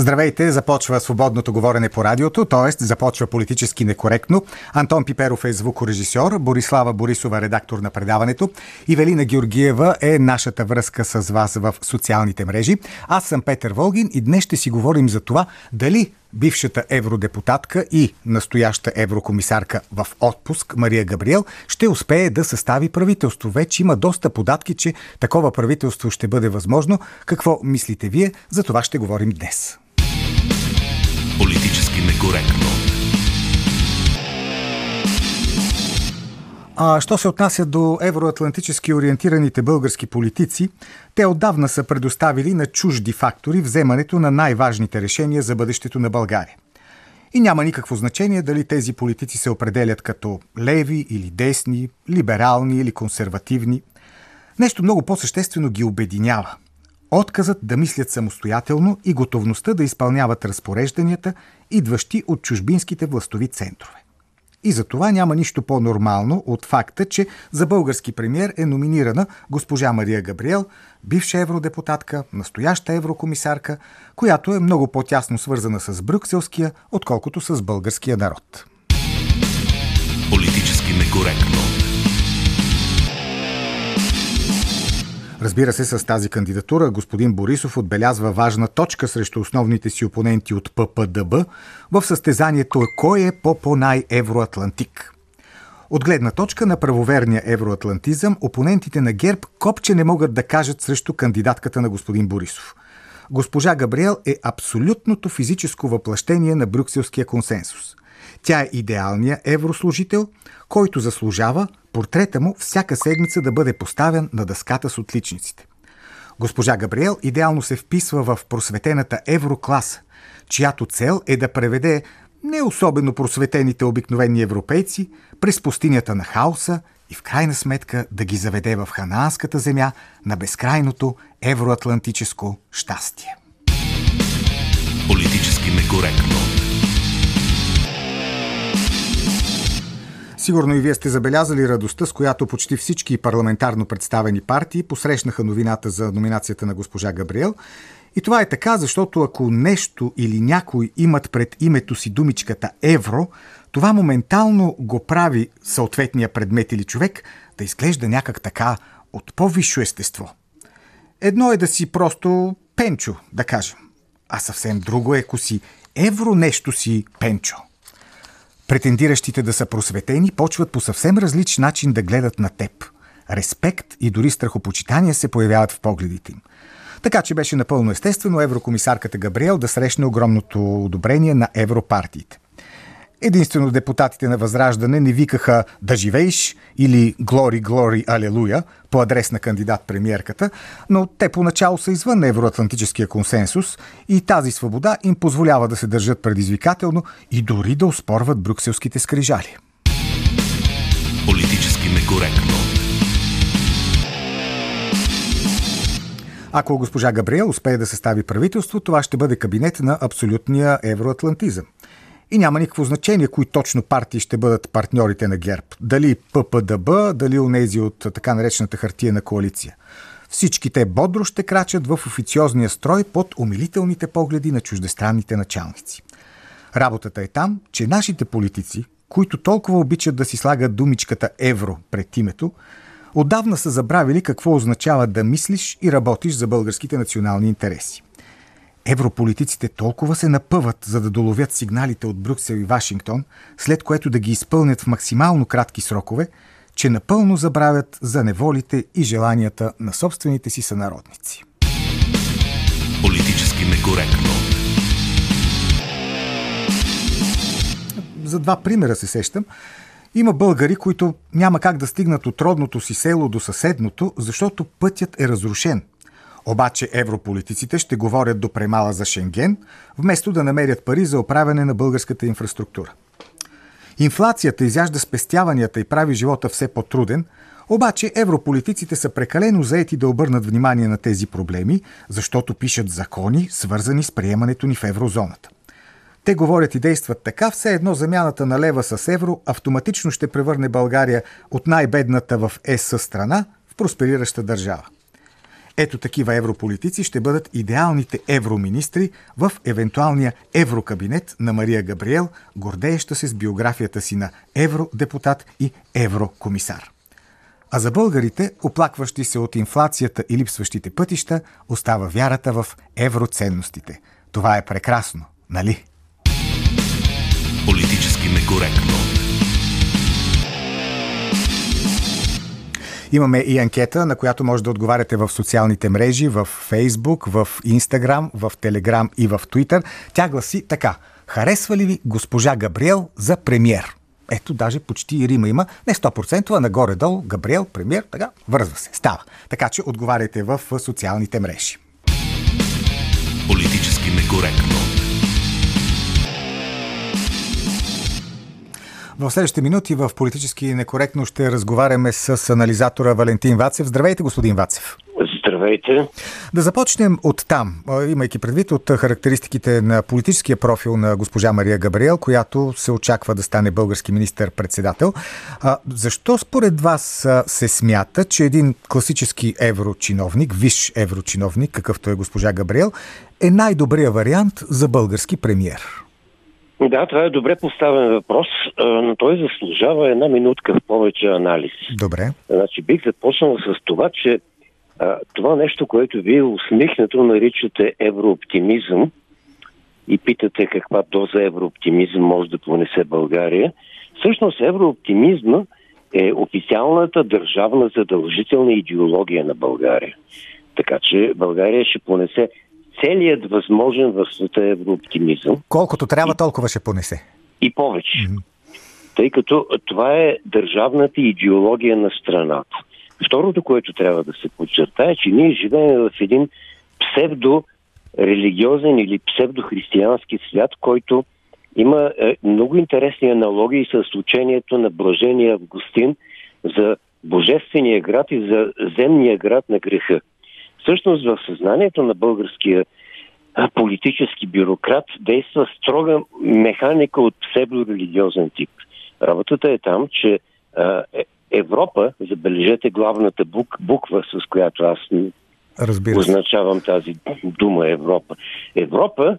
Здравейте, започва свободното говорене по радиото, т.е. започва политически некоректно. Антон Пиперов е звукорежисьор, Борислава Борисова редактор на предаването, Ивелина Георгиева е нашата връзка с вас в социалните мрежи. Аз съм Петър Волгин и днес ще си говорим за това дали бившата евродепутатка и настояща еврокомисарка в отпуск Мария Габриел ще успее да състави правителство. Вече има доста податки, че такова правителство ще бъде възможно. Какво мислите вие? За това ще говорим днес. Политически некоректно. А що се отнася до евроатлантически ориентираните български политици, те отдавна са предоставили на чужди фактори вземането на най-важните решения за бъдещето на България. И няма никакво значение дали тези политици се определят като леви или десни, либерални или консервативни. Нещо много по-съществено ги обединява. Отказът да мислят самостоятелно и готовността да изпълняват разпорежданията, идващи от чужбинските властови центрове. И за това няма нищо по-нормално от факта, че за български премьер е номинирана госпожа Мария Габриел, бивша евродепутатка, настояща еврокомисарка, която е много по-тясно свързана с брюкселския, отколкото с българския народ. Политически некоректно. Разбира се, с тази кандидатура господин Борисов отбелязва важна точка срещу основните си опоненти от ППДБ в състезанието Кой е по-по-най-евроатлантик. От гледна точка на правоверния евроатлантизъм, опонентите на ГЕРБ копче не могат да кажат срещу кандидатката на господин Борисов. Госпожа Габриел е абсолютното физическо въплъщение на брюкселския консенсус. Тя е идеалният еврослужител, който заслужава портрета му всяка седмица да бъде поставен на дъската с отличниците. Госпожа Габриел идеално се вписва в просветената еврокласа, чиято цел е да преведе не особено просветените обикновени европейци през пустинята на хаоса и в крайна сметка да ги заведе в ханаанската земя на безкрайното евроатлантическо щастие. Политически некоректно. Сигурно и вие сте забелязали радостта, с която почти всички парламентарно представени партии посрещнаха новината за номинацията на госпожа Габриел. И това е така, защото ако нещо или някой имат пред името си думичката евро, това моментално го прави съответния предмет или човек да изглежда някак така от по-висше естество. Едно е да си просто пенчо, да кажем, а съвсем друго е, ако си евро нещо си пенчо – Претендиращите да са просветени почват по съвсем различен начин да гледат на теб. Респект и дори страхопочитание се появяват в погледите им. Така че беше напълно естествено еврокомисарката Габриел да срещне огромното одобрение на европартиите. Единствено депутатите на Възраждане не викаха да живееш или глори, глори, алелуя по адрес на кандидат-премьерката, но те поначало са извън евроатлантическия консенсус и тази свобода им позволява да се държат предизвикателно и дори да успорват брюкселските скрижали. Политически некоректно. Ако госпожа Габриел успее да състави правителство, това ще бъде кабинет на абсолютния евроатлантизъм. И няма никакво значение кои точно партии ще бъдат партньорите на ГЕРБ. Дали ППДБ, дали онези от така наречената хартия на коалиция. Всички те бодро ще крачат в официозния строй под умилителните погледи на чуждестранните началници. Работата е там, че нашите политици, които толкова обичат да си слагат думичката евро пред името, отдавна са забравили какво означава да мислиш и работиш за българските национални интереси. Европолитиците толкова се напъват, за да доловят сигналите от Брюксел и Вашингтон, след което да ги изпълнят в максимално кратки срокове, че напълно забравят за неволите и желанията на собствените си сънародници. Политически некоректно. За два примера се сещам. Има българи, които няма как да стигнат от родното си село до съседното, защото пътят е разрушен – обаче европолитиците ще говорят до премала за Шенген, вместо да намерят пари за оправяне на българската инфраструктура. Инфлацията изяжда спестяванията и прави живота все по-труден, обаче европолитиците са прекалено заети да обърнат внимание на тези проблеми, защото пишат закони, свързани с приемането ни в еврозоната. Те говорят и действат така, все едно замяната на лева с евро автоматично ще превърне България от най-бедната в ЕС страна в просперираща държава. Ето такива европолитици ще бъдат идеалните евроминистри в евентуалния еврокабинет на Мария Габриел, гордееща се с биографията си на евродепутат и еврокомисар. А за българите, оплакващи се от инфлацията и липсващите пътища, остава вярата в евроценностите. Това е прекрасно, нали? Политически некоректно. Имаме и анкета, на която може да отговаряте в социалните мрежи, в Фейсбук, в Инстаграм, в Телеграм и в Твитър. Тя гласи така. Харесва ли ви госпожа Габриел за премьер? Ето, даже почти и Рима има. Не 100%, а нагоре-долу Габриел, премьер, така, вързва се. Става. Така че отговаряйте в социалните мрежи. Политически некоректно. В следващите минути в Политически некоректно ще разговаряме с анализатора Валентин Вацев. Здравейте, господин Вацев. Здравейте. Да започнем от там, имайки предвид от характеристиките на политическия профил на госпожа Мария Габриел, която се очаква да стане български министър-председател. Защо според вас се смята, че един класически еврочиновник, виш еврочиновник, какъвто е госпожа Габриел, е най-добрият вариант за български премьер? Да, това е добре поставен въпрос, но той заслужава една минутка в повече анализ. Добре. Значи бих започнал с това, че а, това нещо, което вие усмихнато наричате еврооптимизъм и питате каква доза еврооптимизъм може да понесе България, всъщност еврооптимизма е официалната държавна задължителна идеология на България. Така че България ще понесе целият възможен в света еврооптимизъм. Колкото трябва, толкова ще понесе. И повече. Mm-hmm. Тъй като това е държавната идеология на страната. Второто, което трябва да се подчертае, е, че ние живеем в един псевдо религиозен или псевдохристиянски свят, който има е, много интересни аналогии с учението на Блажения Августин за Божествения град и за земния град на греха. Всъщност в съзнанието на българския политически бюрократ действа строга механика от псевдорелигиозен тип. Работата е там, че е, Европа, забележете главната бук, буква, с която аз Разбира означавам тази дума Европа. Европа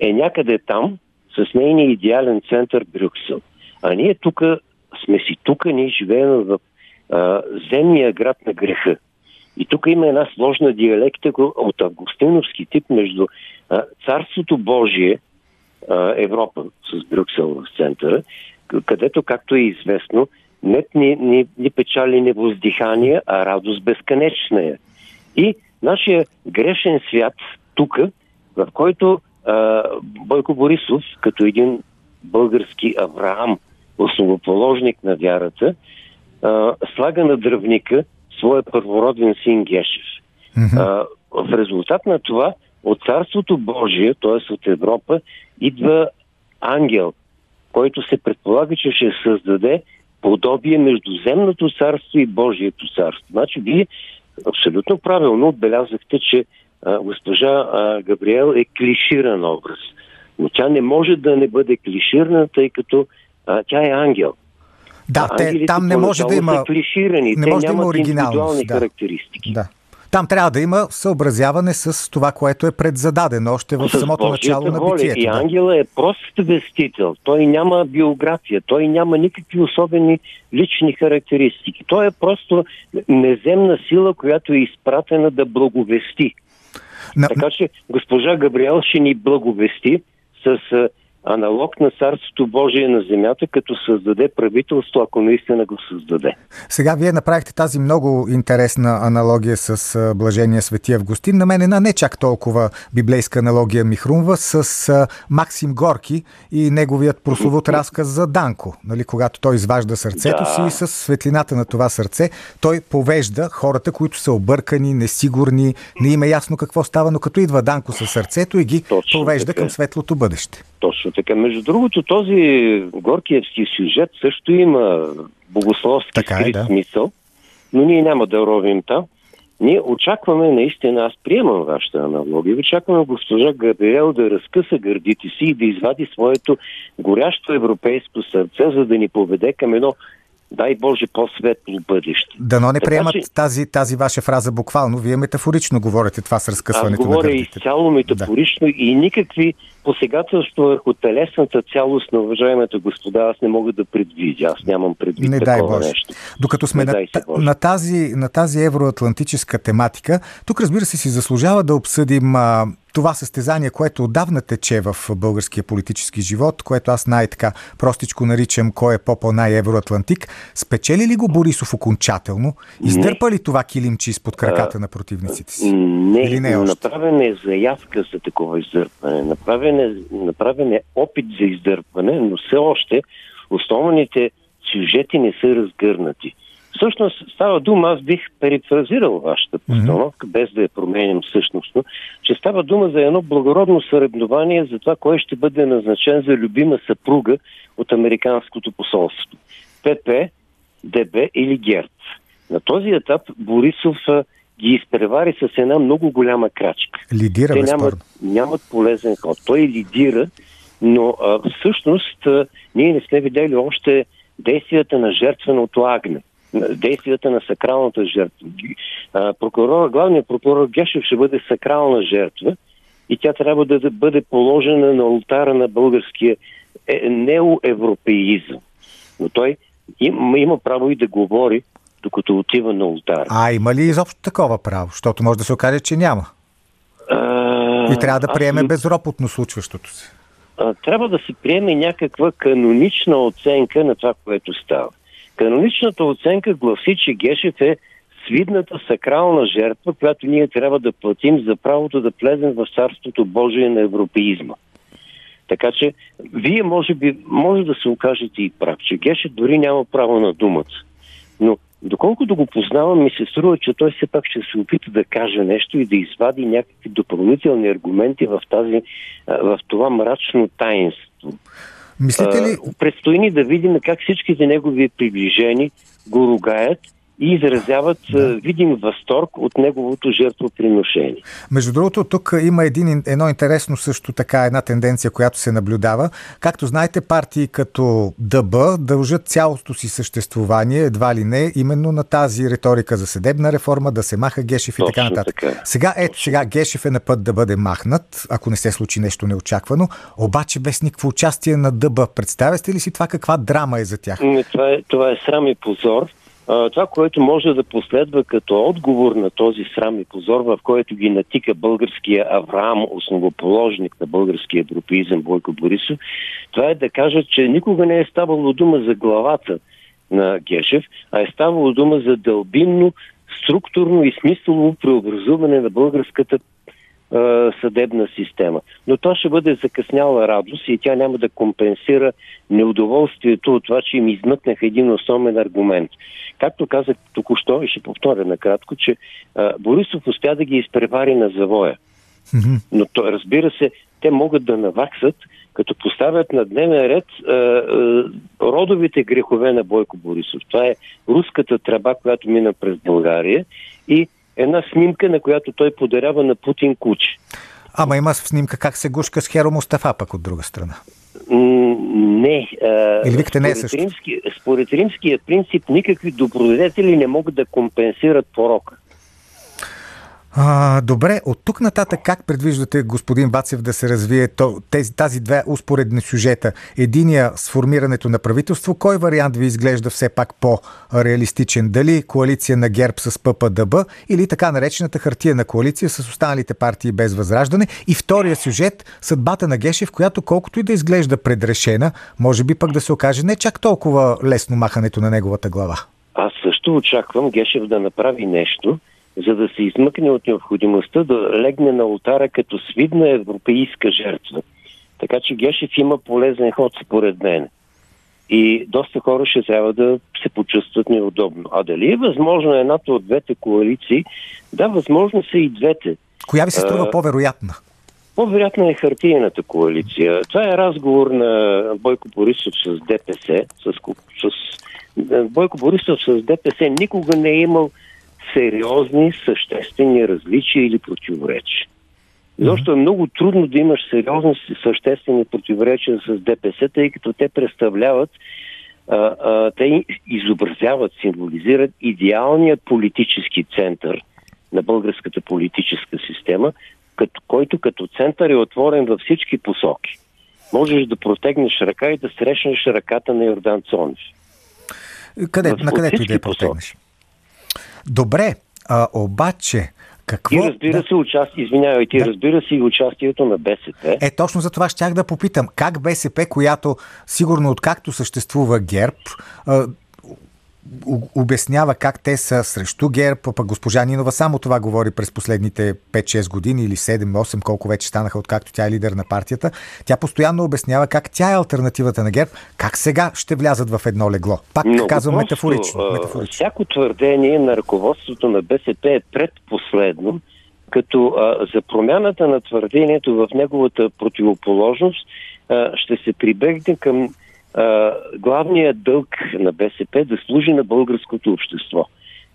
е някъде там, с нейния идеален център Брюксел. А ние тук сме си тук, ние живеем в а, земния град на греха. И тук има една сложна диалекта от августиновски тип между а, Царството Божие, а, Европа с Брюксел в центъра, където, както е известно, нет ни, ни, ни печали, ни въздихание, а радост безконечна е. И нашия грешен свят тук, в който а, Бойко Борисов, като един български Авраам, основоположник на вярата, а, слага на дръвника своя първороден син Гешев. Mm-hmm. А, в резултат на това от Царството Божие, т.е. от Европа, идва ангел, който се предполага, че ще създаде подобие между земното царство и Божието царство. Значи вие абсолютно правилно отбелязахте, че а, госпожа а, Габриел е клиширан образ. Но тя не може да не бъде клиширана, тъй като а, тя е ангел. Да, те, там не може да има. Не може да има оригиналност. Да. характеристики. Да. Там трябва да има съобразяване с това, което е предзададено още в с самото начало на битието. И ангела е прост вестител. Той няма биография, той няма никакви особени лични характеристики. Той е просто неземна сила, която е изпратена да благовести. На... Така че госпожа Габриел ще ни благовести с аналог на Царството Божие на земята, като създаде правителство, ако наистина го създаде. Сега вие направихте тази много интересна аналогия с Блажения Свети Августин. На мен една не чак толкова библейска аналогия ми хрумва с Максим Горки и неговият прословут разказ за Данко. Нали, когато той изважда сърцето да. си и с светлината на това сърце той повежда хората, които са объркани, несигурни, не има ясно какво става, но като идва Данко със сърцето и ги Точно повежда така. към светлото бъдеще. Точно така. Между другото, този Горкиевски сюжет също има богословски така е, да. смисъл, но ние няма да ровим там. Ние очакваме наистина, аз приемам вашата аналогия, очакваме госпожа Габриел да разкъса гърдите си и да извади своето горящо европейско сърце, за да ни поведе към едно дай Боже, по-светло бъдеще. Дано не така, приемат че... тази, тази ваша фраза буквално. Вие метафорично говорите това с разкъсването Аз говоря на изцяло метафорично да. и никакви посегателства върху телесната цялост на уважаемата господа аз не мога да предвидя. Аз нямам предвид не такова дай нещо. Докато сме на, на, тази, на тази евроатлантическа тематика, тук разбира се си заслужава да обсъдим а, това състезание, което отдавна тече в българския политически живот, което аз най-така простичко наричам кой е по най-евроатлантик, спечели ли го Борисов окончателно? Издърпа ли това килимчи изпод краката а, на противниците си? Не, Или не направен е заявка за такова издърпане. Направен е, направен е опит за издърпане, но все още основните сюжети не са разгърнати. Всъщност става дума, аз бих перифразирал вашата постановка, mm-hmm. без да я променям същностно, че става дума за едно благородно съревнование за това, кой ще бъде назначен за любима съпруга от Американското посолство. ПП, ДБ или ГЕРЦ. На този етап Борисов ги изпревари с една много голяма крачка. Лидира, Те нямат, нямат полезен ход. Той лидира, но а, всъщност а, ние не сме видели още действията на жертвеното агне действията на сакралната жертва. Прокурор, главният прокурор Гешев ще бъде сакрална жертва и тя трябва да бъде положена на алтара на българския е, неоевропеизъм. Но той има, има право и да говори, докато отива на алтара. А има ли изобщо такова право? Защото може да се окаже, че няма. А, и трябва да приеме аз... безропотно случващото се. А, трябва да се приеме някаква канонична оценка на това, което става. Каноничната оценка гласи, че Гешев е свидната сакрална жертва, която ние трябва да платим за правото да влезем в Царството Божие на европеизма. Така че, вие може би, може да се окажете и прав, че Гешев дори няма право на думата. Но доколкото го познавам, ми се струва, че той все пак ще се опита да каже нещо и да извади някакви допълнителни аргументи в, тази, в това мрачно таинство. Мислите ли... Предстои ни да видим как всичките негови приближени го ругаят и изразяват да. видим възторг от неговото жертвоприношение. Между другото, тук има един, едно интересно също така, една тенденция, която се наблюдава. Както знаете, партии като ДБ дължат цялото си съществувание, едва ли не, именно на тази риторика за съдебна реформа, да се маха Гешев и така нататък. Така. Сега, ето, сега Гешев е на път да бъде махнат, ако не се случи нещо неочаквано, обаче без никакво участие на ДБ. Представяте ли си това каква драма е за тях? Не, това, е, това е срам и позор това, което може да последва като отговор на този срам и позор, в който ги натика българския Авраам, основоположник на българския европеизъм Бойко Борисов, това е да кажат, че никога не е ставало дума за главата на Гешев, а е ставало дума за дълбинно, структурно и смислово преобразуване на българската съдебна система. Но то ще бъде закъсняла радост и тя няма да компенсира неудоволствието от това, че им измъкнах един основен аргумент. Както казах току-що и ще повторя накратко, че а, Борисов успя да ги изпревари на завоя. Но то, разбира се, те могат да наваксат, като поставят на дневен ред а, а, родовите грехове на Бойко Борисов. Това е руската тръба, която мина през България и една снимка, на която той подарява на Путин куче. Ама има снимка как се гушка с Херо Мустафа пък от друга страна. Не. Или викате не е също? Римски, според римския принцип никакви добродетели не могат да компенсират порока. А, добре, от тук нататък как предвиждате господин Бацев да се развие тези, тази две успоредни сюжета? Единия с формирането на правителство, кой вариант ви изглежда все пак по-реалистичен? Дали коалиция на ГЕРБ с ППДБ или така наречената хартия на коалиция с останалите партии без възраждане? И втория сюжет, съдбата на Гешев, която колкото и да изглежда предрешена, може би пък да се окаже не чак толкова лесно махането на неговата глава. Аз също очаквам Гешев да направи нещо, за да се измъкне от необходимостта да легне на ултара като свидна европейска жертва. Така че Гешев има полезен ход, според мен. И доста хора ще трябва да се почувстват неудобно. А дали е възможно едната от двете коалиции? Да, възможно са и двете. Коя ви се струва по-вероятна? По-вероятна е хартийната коалиция. Това е разговор на Бойко Борисов с ДПС. С, с, Бойко Борисов с ДПС никога не е имал сериозни, съществени различия или противоречия. Защото е много трудно да имаш сериозни съществени противоречия с ДПС, тъй като те представляват а, а, те изобразяват, символизират идеалният политически център на българската политическа система, като, който като център е отворен във всички посоки. Можеш да протегнеш ръка и да срещнеш ръката на Йордан Цонев. Къде, на където и да я протегнеш. Добре, а, обаче, какво... И разбира се, участие, извинявайте, да. разбира се и участието на БСП. Е, точно за това щях да попитам. Как БСП, която сигурно откакто съществува ГЕРБ, обяснява как те са срещу ГЕРБ, пък госпожа Нинова само това говори през последните 5-6 години или 7-8, колко вече станаха, откакто тя е лидер на партията. Тя постоянно обяснява как тя е альтернативата на ГЕРБ, как сега ще влязат в едно легло. Пак Много казвам просто, метафорично, метафорично. Всяко твърдение на ръководството на БСП е предпоследно, като а, за промяната на твърдението в неговата противоположност а, ще се прибегне към главният дълг на БСП да служи на българското общество.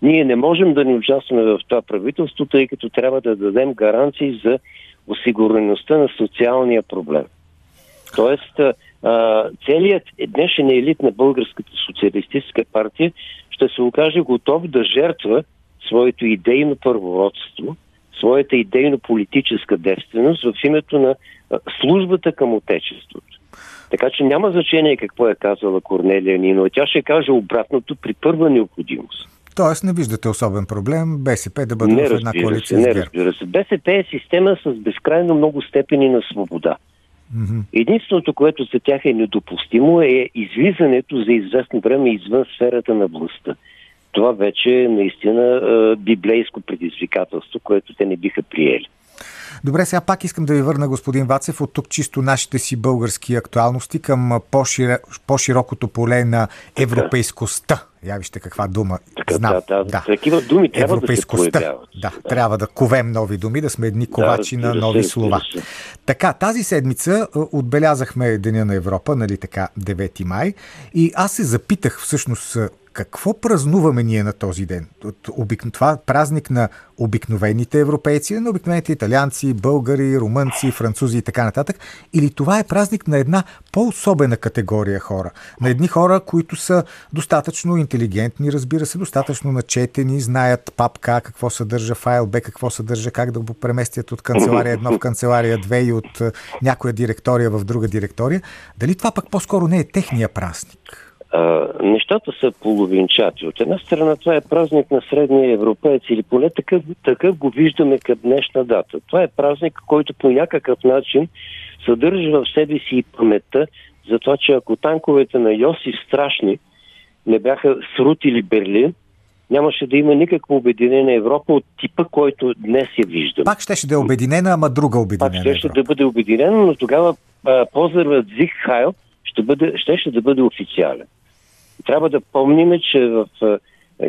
Ние не можем да не участваме в това правителство, тъй като трябва да дадем гаранции за осигуреността на социалния проблем. Тоест, целият днешен елит на Българската социалистическа партия ще се окаже готов да жертва своето идейно първородство, своята идейно-политическа девственост в името на службата към Отечеството. Така че няма значение какво е казала Корнелия Нино. Тя ще каже обратното при първа необходимост. Тоест не виждате особен проблем БСП да бъде не, в една коалиция се, не, разбира се. БСП е система с безкрайно много степени на свобода. Mm-hmm. Единственото, което за тях е недопустимо е излизането за известно време извън сферата на властта. Това вече е наистина библейско предизвикателство, което те не биха приели. Добре, сега пак искам да ви върна, господин Вацев, от тук чисто нашите си български актуалности към по-широкото поле на европейскостта. Я вижте каква дума. Така, Знам. Да, да, да. Такива думи трябва да се появяват. Да, да, трябва да ковем нови думи, да сме едни ковачи да, на нови се, слова. Се. Така, тази седмица отбелязахме Деня на Европа, нали така, 9 май. И аз се запитах всъщност какво празнуваме ние на този ден? Това е празник на обикновените европейци, на обикновените италианци, българи, румънци, французи и така нататък? Или това е празник на една по-особена категория хора? На едни хора, които са достатъчно интелигентни, разбира се, достатъчно начетени, знаят папка какво съдържа файл, бе какво съдържа, как да го преместят от канцелария 1 в канцелария 2 и от е, някоя директория в друга директория. Дали това пък по-скоро не е техния празник? А, нещата са половинчати. От една страна това е празник на средния европеец или поне такъв, такъв го виждаме към днешна дата. Това е празник, който по някакъв начин съдържа в себе си и паметта за това, че ако танковете на Йосиф Страшни не бяха срутили Берлин, нямаше да има никакво обединена Европа от типа, който днес я виждам. Пак щеше да е обединена, ама друга обединена Пак щеше да бъде обединена, но тогава позорът Зиг Хайл ще, бъде, щеше да бъде официален. Трябва да помним, че в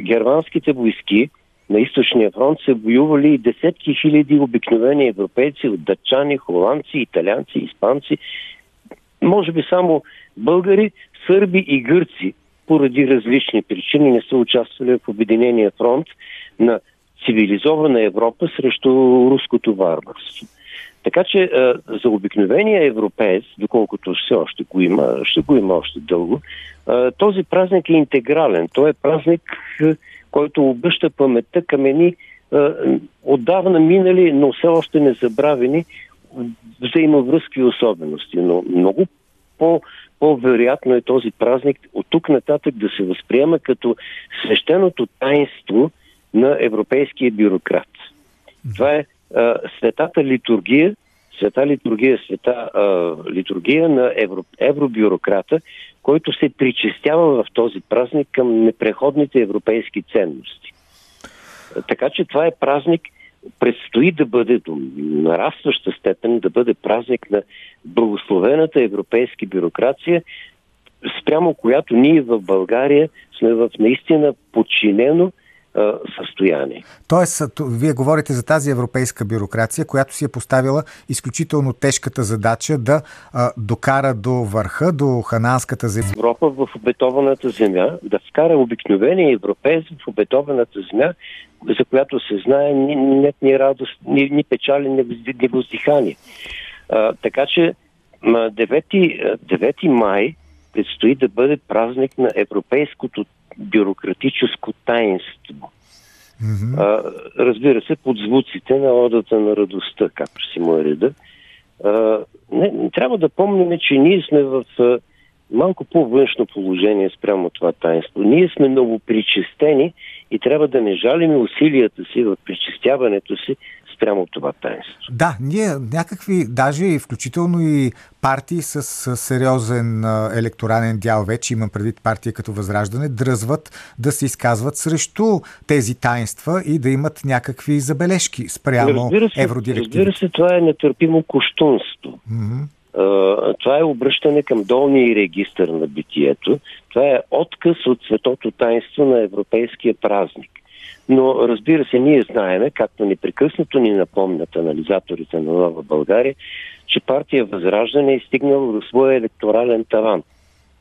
германските войски на източния фронт се воювали и десетки хиляди обикновени европейци от дъчани, холандци, италианци, испанци, може би само българи, сърби и гърци поради различни причини не са участвали в Обединения фронт на цивилизована Европа срещу руското варварство. Така че за обикновения европеец, доколкото все още го има, ще го има още дълго, този празник е интегрален. Той е празник, който обръща паметта към едни отдавна минали, но все още не забравени взаимовръзки и особености. Но много по, по-вероятно е този празник от тук нататък да се възприема като свещеното таинство на европейския бюрократ. Това е светата литургия, света литургия, света а, литургия на евро, евробюрократа, който се причестява в този празник към непреходните европейски ценности. Така че това е празник, предстои да бъде до нарастваща степен, да бъде празник на благословената европейски бюрокрация, спрямо която ние в България сме в наистина подчинено състояние. Тоест, вие говорите за тази европейска бюрокрация, която си е поставила изключително тежката задача да а, докара до върха, до хананската земя. Европа в обетованата земя, да вкара обикновения европеец в обетованата земя, за която се знае ни, нет ни радост, ни, ни печали, ни, ни въздихание. А, така че 9, 9 май предстои да бъде празник на европейското бюрократическо таинство. Mm-hmm. А, разбира се, под звуците на одата на радостта, както си му е реда. А, не, не трябва да помним, че ние сме в а, малко по-външно положение спрямо това таинство. Ние сме много причестени и трябва да не жалиме усилията си в причестяването си спрямо това таинство. Да, ние някакви, даже включително и партии с, с сериозен електорален дял, вече имам предвид партия като Възраждане, дръзват да се изказват срещу тези таинства и да имат някакви забележки спрямо разбира се, евродирективите. Разбира се, това е нетърпимо коштунство. Mm-hmm. Това е обръщане към долния регистър на битието. Това е отказ от светото таинство на европейския празник. Но разбира се, ние знаеме, както непрекъснато ни напомнят анализаторите на Нова България, че партия Възраждане е стигнала до своя електорален таван.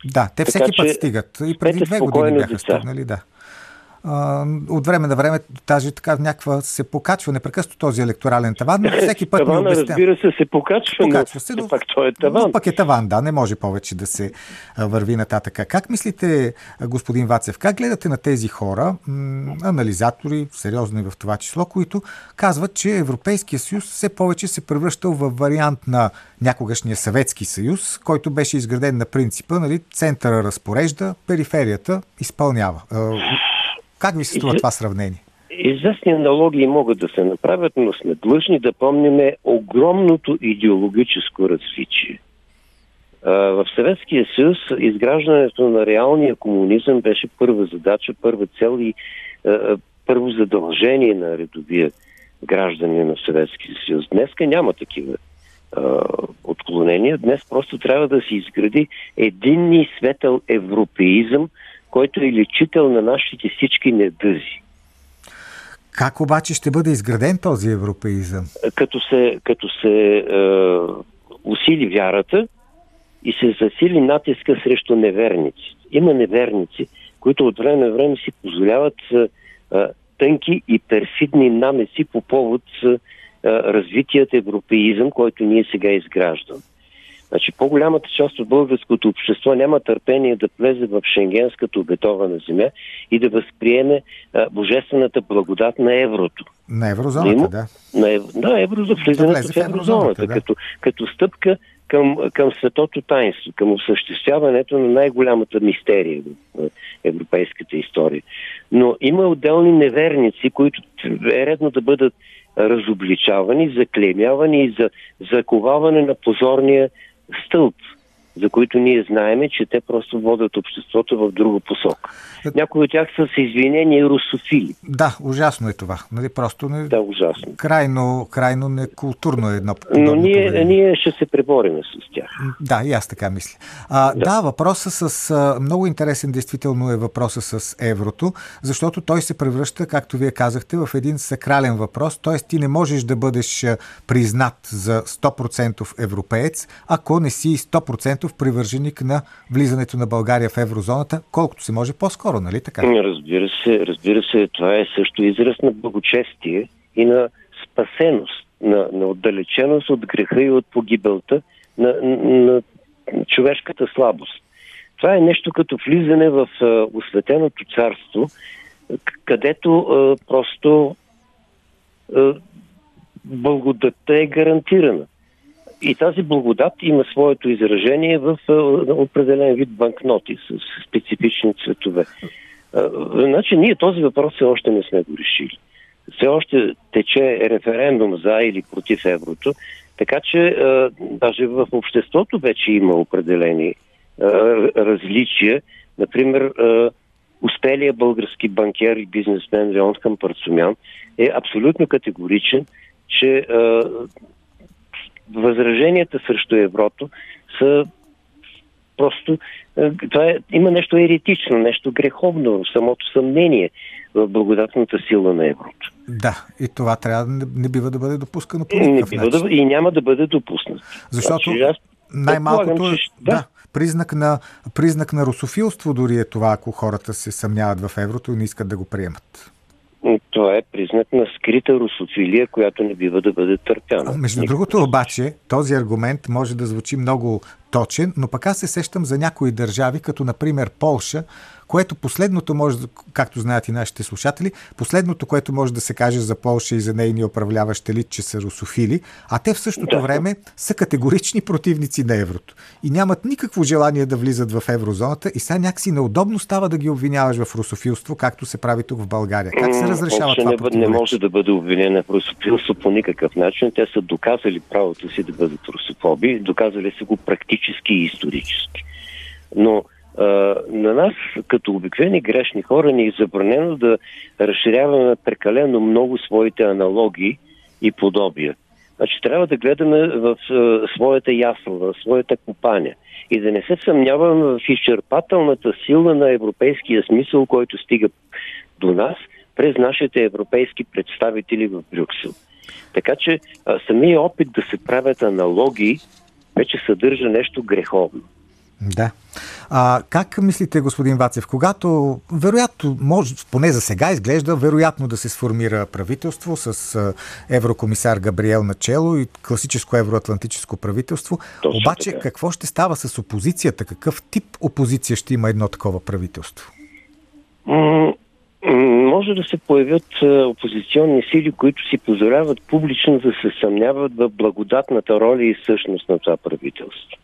Да, те всеки така, път стигат. И преди две години бяха стигнали, да от време на време тази така някаква се покачва непрекъснато този електорален таван, но всеки път Тавана, обясня... разбира се, се покачва, покачва се, но, пак той е таван. Но пък е таван, да, не може повече да се върви нататък. Как мислите, господин Вацев, как гледате на тези хора, анализатори, сериозни в това число, които казват, че Европейския съюз все повече се превръщал в вариант на някогашния Съветски съюз, който беше изграден на принципа, нали, центъра разпорежда, периферията изпълнява. Как ви се струва това сравнение? Известни аналогии могат да се направят, но сме длъжни да помниме огромното идеологическо различие. В Съветския съюз изграждането на реалния комунизъм беше първа задача, първа цел и първо задължение на редовия граждани на Съветския съюз. Днеска няма такива отклонения. Днес просто трябва да се изгради единни светъл европеизъм, който е лечител на нашите всички недъзи. Как обаче ще бъде изграден този европеизъм? Като се, като се е, усили вярата и се засили натиска срещу неверници. Има неверници, които от време на време си позволяват е, тънки и перфидни намеси по повод е, развитият европеизъм, който ние сега изграждаме. Значи по-голямата част от българското общество няма търпение да влезе в шенгенската обетована земя и да възприеме а, божествената благодат на еврото. На еврозоната, да. На, ев... да, евро за влизането да в еврозоната, да. като, като стъпка към, към светото таинство, към осъществяването на най-голямата мистерия в европейската история. Но има отделни неверници, които е редно да бъдат разобличавани, заклемявани и за заковаване на позорния stilts. За които ние знаеме, че те просто водят обществото в друга посока. Някои от тях са с извинени русофили. Да, ужасно е това. Нали, просто не... Да, ужасно. Крайно, крайно некултурно е едно Но ние, ние ще се пребориме с тях. Да, и аз така мисля. А, да. да, въпросът с... Много интересен действително е въпроса с еврото, защото той се превръща, както вие казахте, в един сакрален въпрос. Т.е. ти не можеш да бъдеш признат за 100% европеец, ако не си 100% привърженик на влизането на България в еврозоната, колкото се може по-скоро скоро, нали така? Разбира се, разбира се, това е също израз на благочестие и на спасеност, на, на отдалеченост от греха и от погибелта, на, на човешката слабост. Това е нещо като влизане в а, осветеното царство, където а, просто а, благодатта е гарантирана. И тази благодат има своето изражение в определен вид банкноти с специфични цветове. Значи ние този въпрос все още не сме го решили. Все още тече референдум за или против еврото, така че даже в обществото вече има определени различия. Например, успелия български банкер и бизнесмен Леон Кампарцумян е абсолютно категоричен, че възраженията срещу еврото са просто... Е, това е, има нещо еретично, нещо греховно самото съмнение в благодатната сила на еврото. Да, и това трябва не, не бива да бъде допускано по не бива Да, и няма да бъде допуснато. Защото значи, аз най-малкото е, да, признак, на, признак на русофилство дори е това, ако хората се съмняват в еврото и не искат да го приемат. Това е признак на скрита русофилия, която не бива да бъде търпяна. Между другото обаче, този аргумент може да звучи много точен, но пък аз се сещам за някои държави, като например Полша, което последното може, както знаят и нашите слушатели, последното, което може да се каже за Полша и за нейния управляващ елит, че са русофили, а те в същото да. време са категорични противници на еврото и нямат никакво желание да влизат в еврозоната и сега някакси неудобно става да ги обвиняваш в русофилство, както се прави тук в България. Как се разрешава Полша това? Не, не може да бъде обвинена в русофилство по никакъв начин. Те са доказали правото си да бъдат русофоби, доказали са го практически и исторически. Но на нас, като обикновени грешни хора, ни е забранено да разширяваме прекалено много своите аналогии и подобия. Значи трябва да гледаме в своята ясла, в своята компания и да не се съмняваме в изчерпателната сила на европейския смисъл, който стига до нас през нашите европейски представители в Брюксел. Така че самия опит да се правят аналогии вече съдържа нещо греховно. Да. А, как мислите, господин Вацев, когато вероятно, може, поне за сега изглежда вероятно да се сформира правителство с еврокомисар Габриел начело и класическо евроатлантическо правителство, Точно обаче така. какво ще става с опозицията? Какъв тип опозиция ще има едно такова правителство? може да се появят опозиционни сили, които си позволяват публично да се съмняват в благодатната роля и същност на това правителство.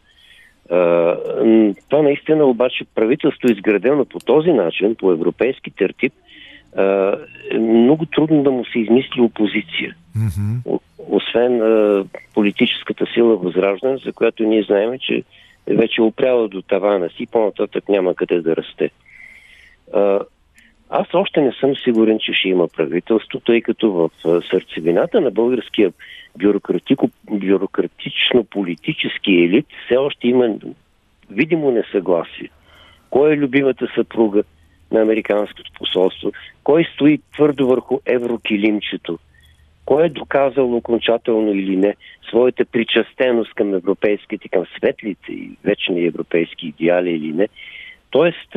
Това наистина обаче правителство изградено по този начин, по европейски тертип, е много трудно да му се измисли опозиция. Mm-hmm. Освен политическата сила възраждане, за която ние знаем, че е вече опряла до тавана си, по-нататък няма къде да расте. Аз още не съм сигурен, че ще има правителство, тъй като в сърцевината на българския бюрократично-политически елит все още има видимо несъгласие. Кой е любимата съпруга на Американското посолство? Кой стои твърдо върху еврокилимчето? Кой е доказал окончателно или не своята причастеност към европейските, към светлите и вечни европейски идеали или не? Тоест,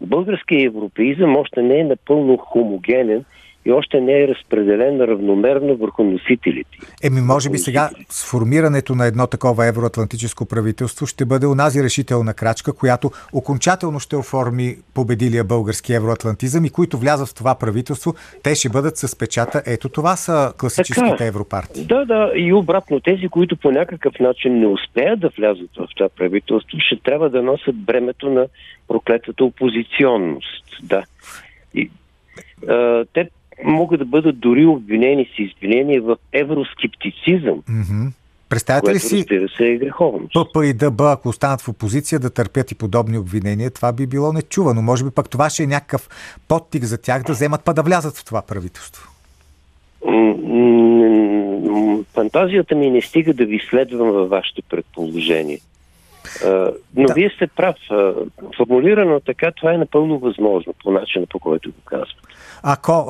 българският европеизъм още не е напълно хомогенен и още не е разпределен равномерно върху носителите. Еми, може би сега сформирането на едно такова евроатлантическо правителство ще бъде онази решителна крачка, която окончателно ще оформи победилия български евроатлантизъм и които влязат в това правителство, те ще бъдат с печата. Ето това са класическите така, европартии. Да, да, и обратно. Тези, които по някакъв начин не успеят да влязат в това правителство, ще трябва да носят бремето на проклетата опозиционност. Да. И, а, те могат да бъдат дори обвинени с извинение в евроскептицизъм. Mm-hmm. Представете ли си се е. ПП и ДБ, ако останат в опозиция, да търпят и подобни обвинения, това би било нечувано. Може би пък това ще е някакъв подтик за тях да вземат па да влязат в това правителство. Фантазията ми не стига да ви следвам във вашите предположения. Но да. вие сте прав. Формулирано така, това е напълно възможно по начина по който го казвате. Ако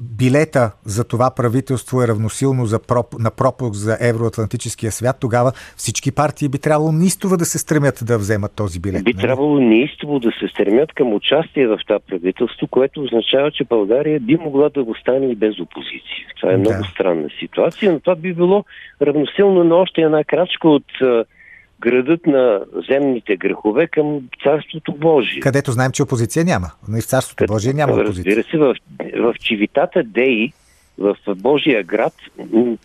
билета за това правителство е равносилно за проп, на пропуск за евроатлантическия свят, тогава всички партии би трябвало неистово да се стремят да вземат този билет. Би не? трябвало неистово да се стремят към участие в това правителство, което означава, че България би могла да го стане и без опозиция. Това е много да. странна ситуация, но това би било равносилно на още една крачка от градът на земните грехове към Царството Божие. Където знаем, че опозиция няма. Но и в Царството Къд, Божие няма опозиция. Разбира се, в, в Чивитата Деи, в Божия град,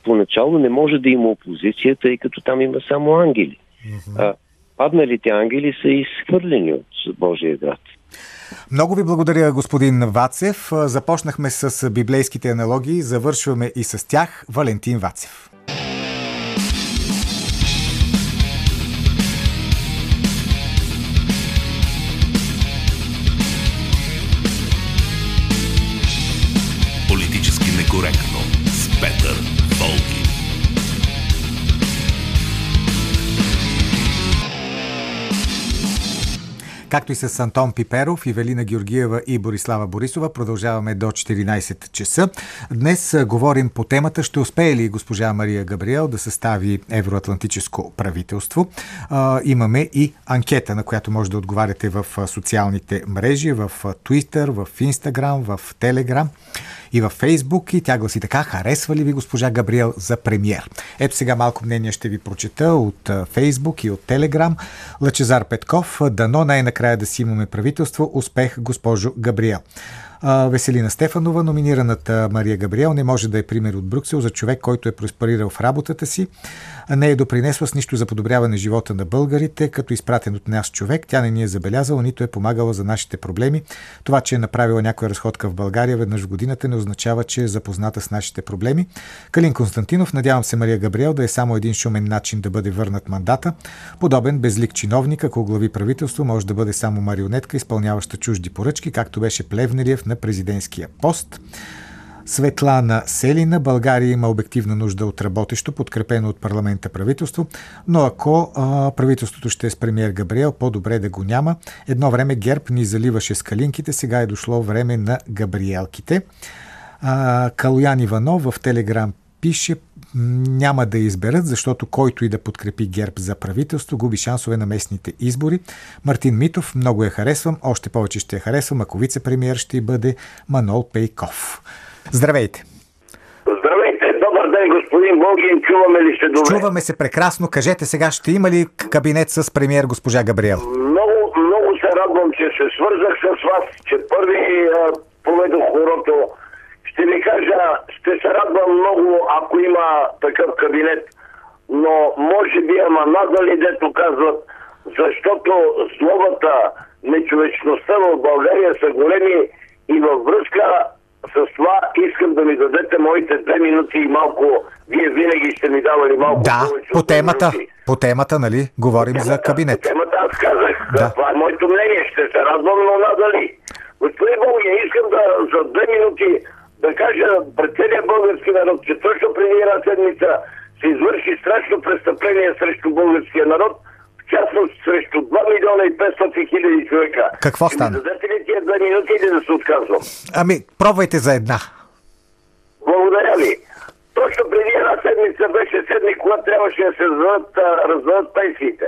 поначало не може да има опозиция, тъй като там има само ангели. Mm-hmm. А, падналите ангели са изхвърлени от Божия град. Много ви благодаря, господин Вацев. Започнахме с библейските аналогии, завършваме и с тях. Валентин Вацев. Както и с Антон Пиперов, Ивелина Георгиева и Борислава Борисова. Продължаваме до 14 часа. Днес говорим по темата ще успее ли госпожа Мария Габриел да състави евроатлантическо правителство. Имаме и анкета, на която може да отговаряте в социалните мрежи, в Twitter, в Instagram, в Telegram и във Фейсбук и тя гласи така, харесва ли ви госпожа Габриел за премьер? Ето сега малко мнение ще ви прочета от Фейсбук и от Телеграм. Лъчезар Петков, дано най-накрая да си имаме правителство, успех госпожо Габриел. Веселина Стефанова, номинираната Мария Габриел, не може да е пример от Брюксел за човек, който е просперирал в работата си не е допринесла с нищо за подобряване живота на българите, като изпратен от нас човек. Тя не ни е забелязала, нито е помагала за нашите проблеми. Това, че е направила някоя разходка в България веднъж в годината, не означава, че е запозната с нашите проблеми. Калин Константинов, надявам се Мария Габриел да е само един шумен начин да бъде върнат мандата. Подобен безлик чиновник, ако глави правителство, може да бъде само марионетка, изпълняваща чужди поръчки, както беше Плевнелиев на президентския пост. Светлана Селина. България има обективна нужда от работещо, подкрепено от парламента правителство, но ако а, правителството ще е с премьер Габриел, по-добре да го няма. Едно време ГЕРБ ни заливаше с калинките, сега е дошло време на Габриелките. А, Калуян Иванов в Телеграм пише няма да изберат, защото който и да подкрепи ГЕРБ за правителство, губи шансове на местните избори. Мартин Митов, много я харесвам, още повече ще я харесвам, ако вице-премьер ще бъде Манол Пейков. Здравейте! Здравейте, добър ден, господин Волгин. Чуваме ли се добре? Чуваме се прекрасно. Кажете сега, ще има ли кабинет с премьер госпожа Габриел? Много, много се радвам, че се свързах с вас, че първи а, поведох хорото. Ще ви кажа, ще се радвам много, ако има такъв кабинет. Но може би, ама надали дето казват, защото словата, нечовечността в България са големи и във връзка с това искам да ми дадете моите две минути и малко. Вие винаги сте ми давали малко да, повече. по темата. Минути. По темата, нали? Говорим темата, за кабинет. По темата аз казах. Да. Това е моето мнение. Ще се радвам, но надали. Господин Богия, искам да за две минути да кажа пред целия български народ, че точно преди една седмица се извърши страшно престъпление срещу българския народ – частност срещу 2 милиона и 500 хиляди човека. Какво стана? Дадете ли тия две минути или да се отказвам? Ами, пробвайте за една. Благодаря ви. Точно преди една седмица беше седмик, когато трябваше да се раздадат, раздадат пенсиите.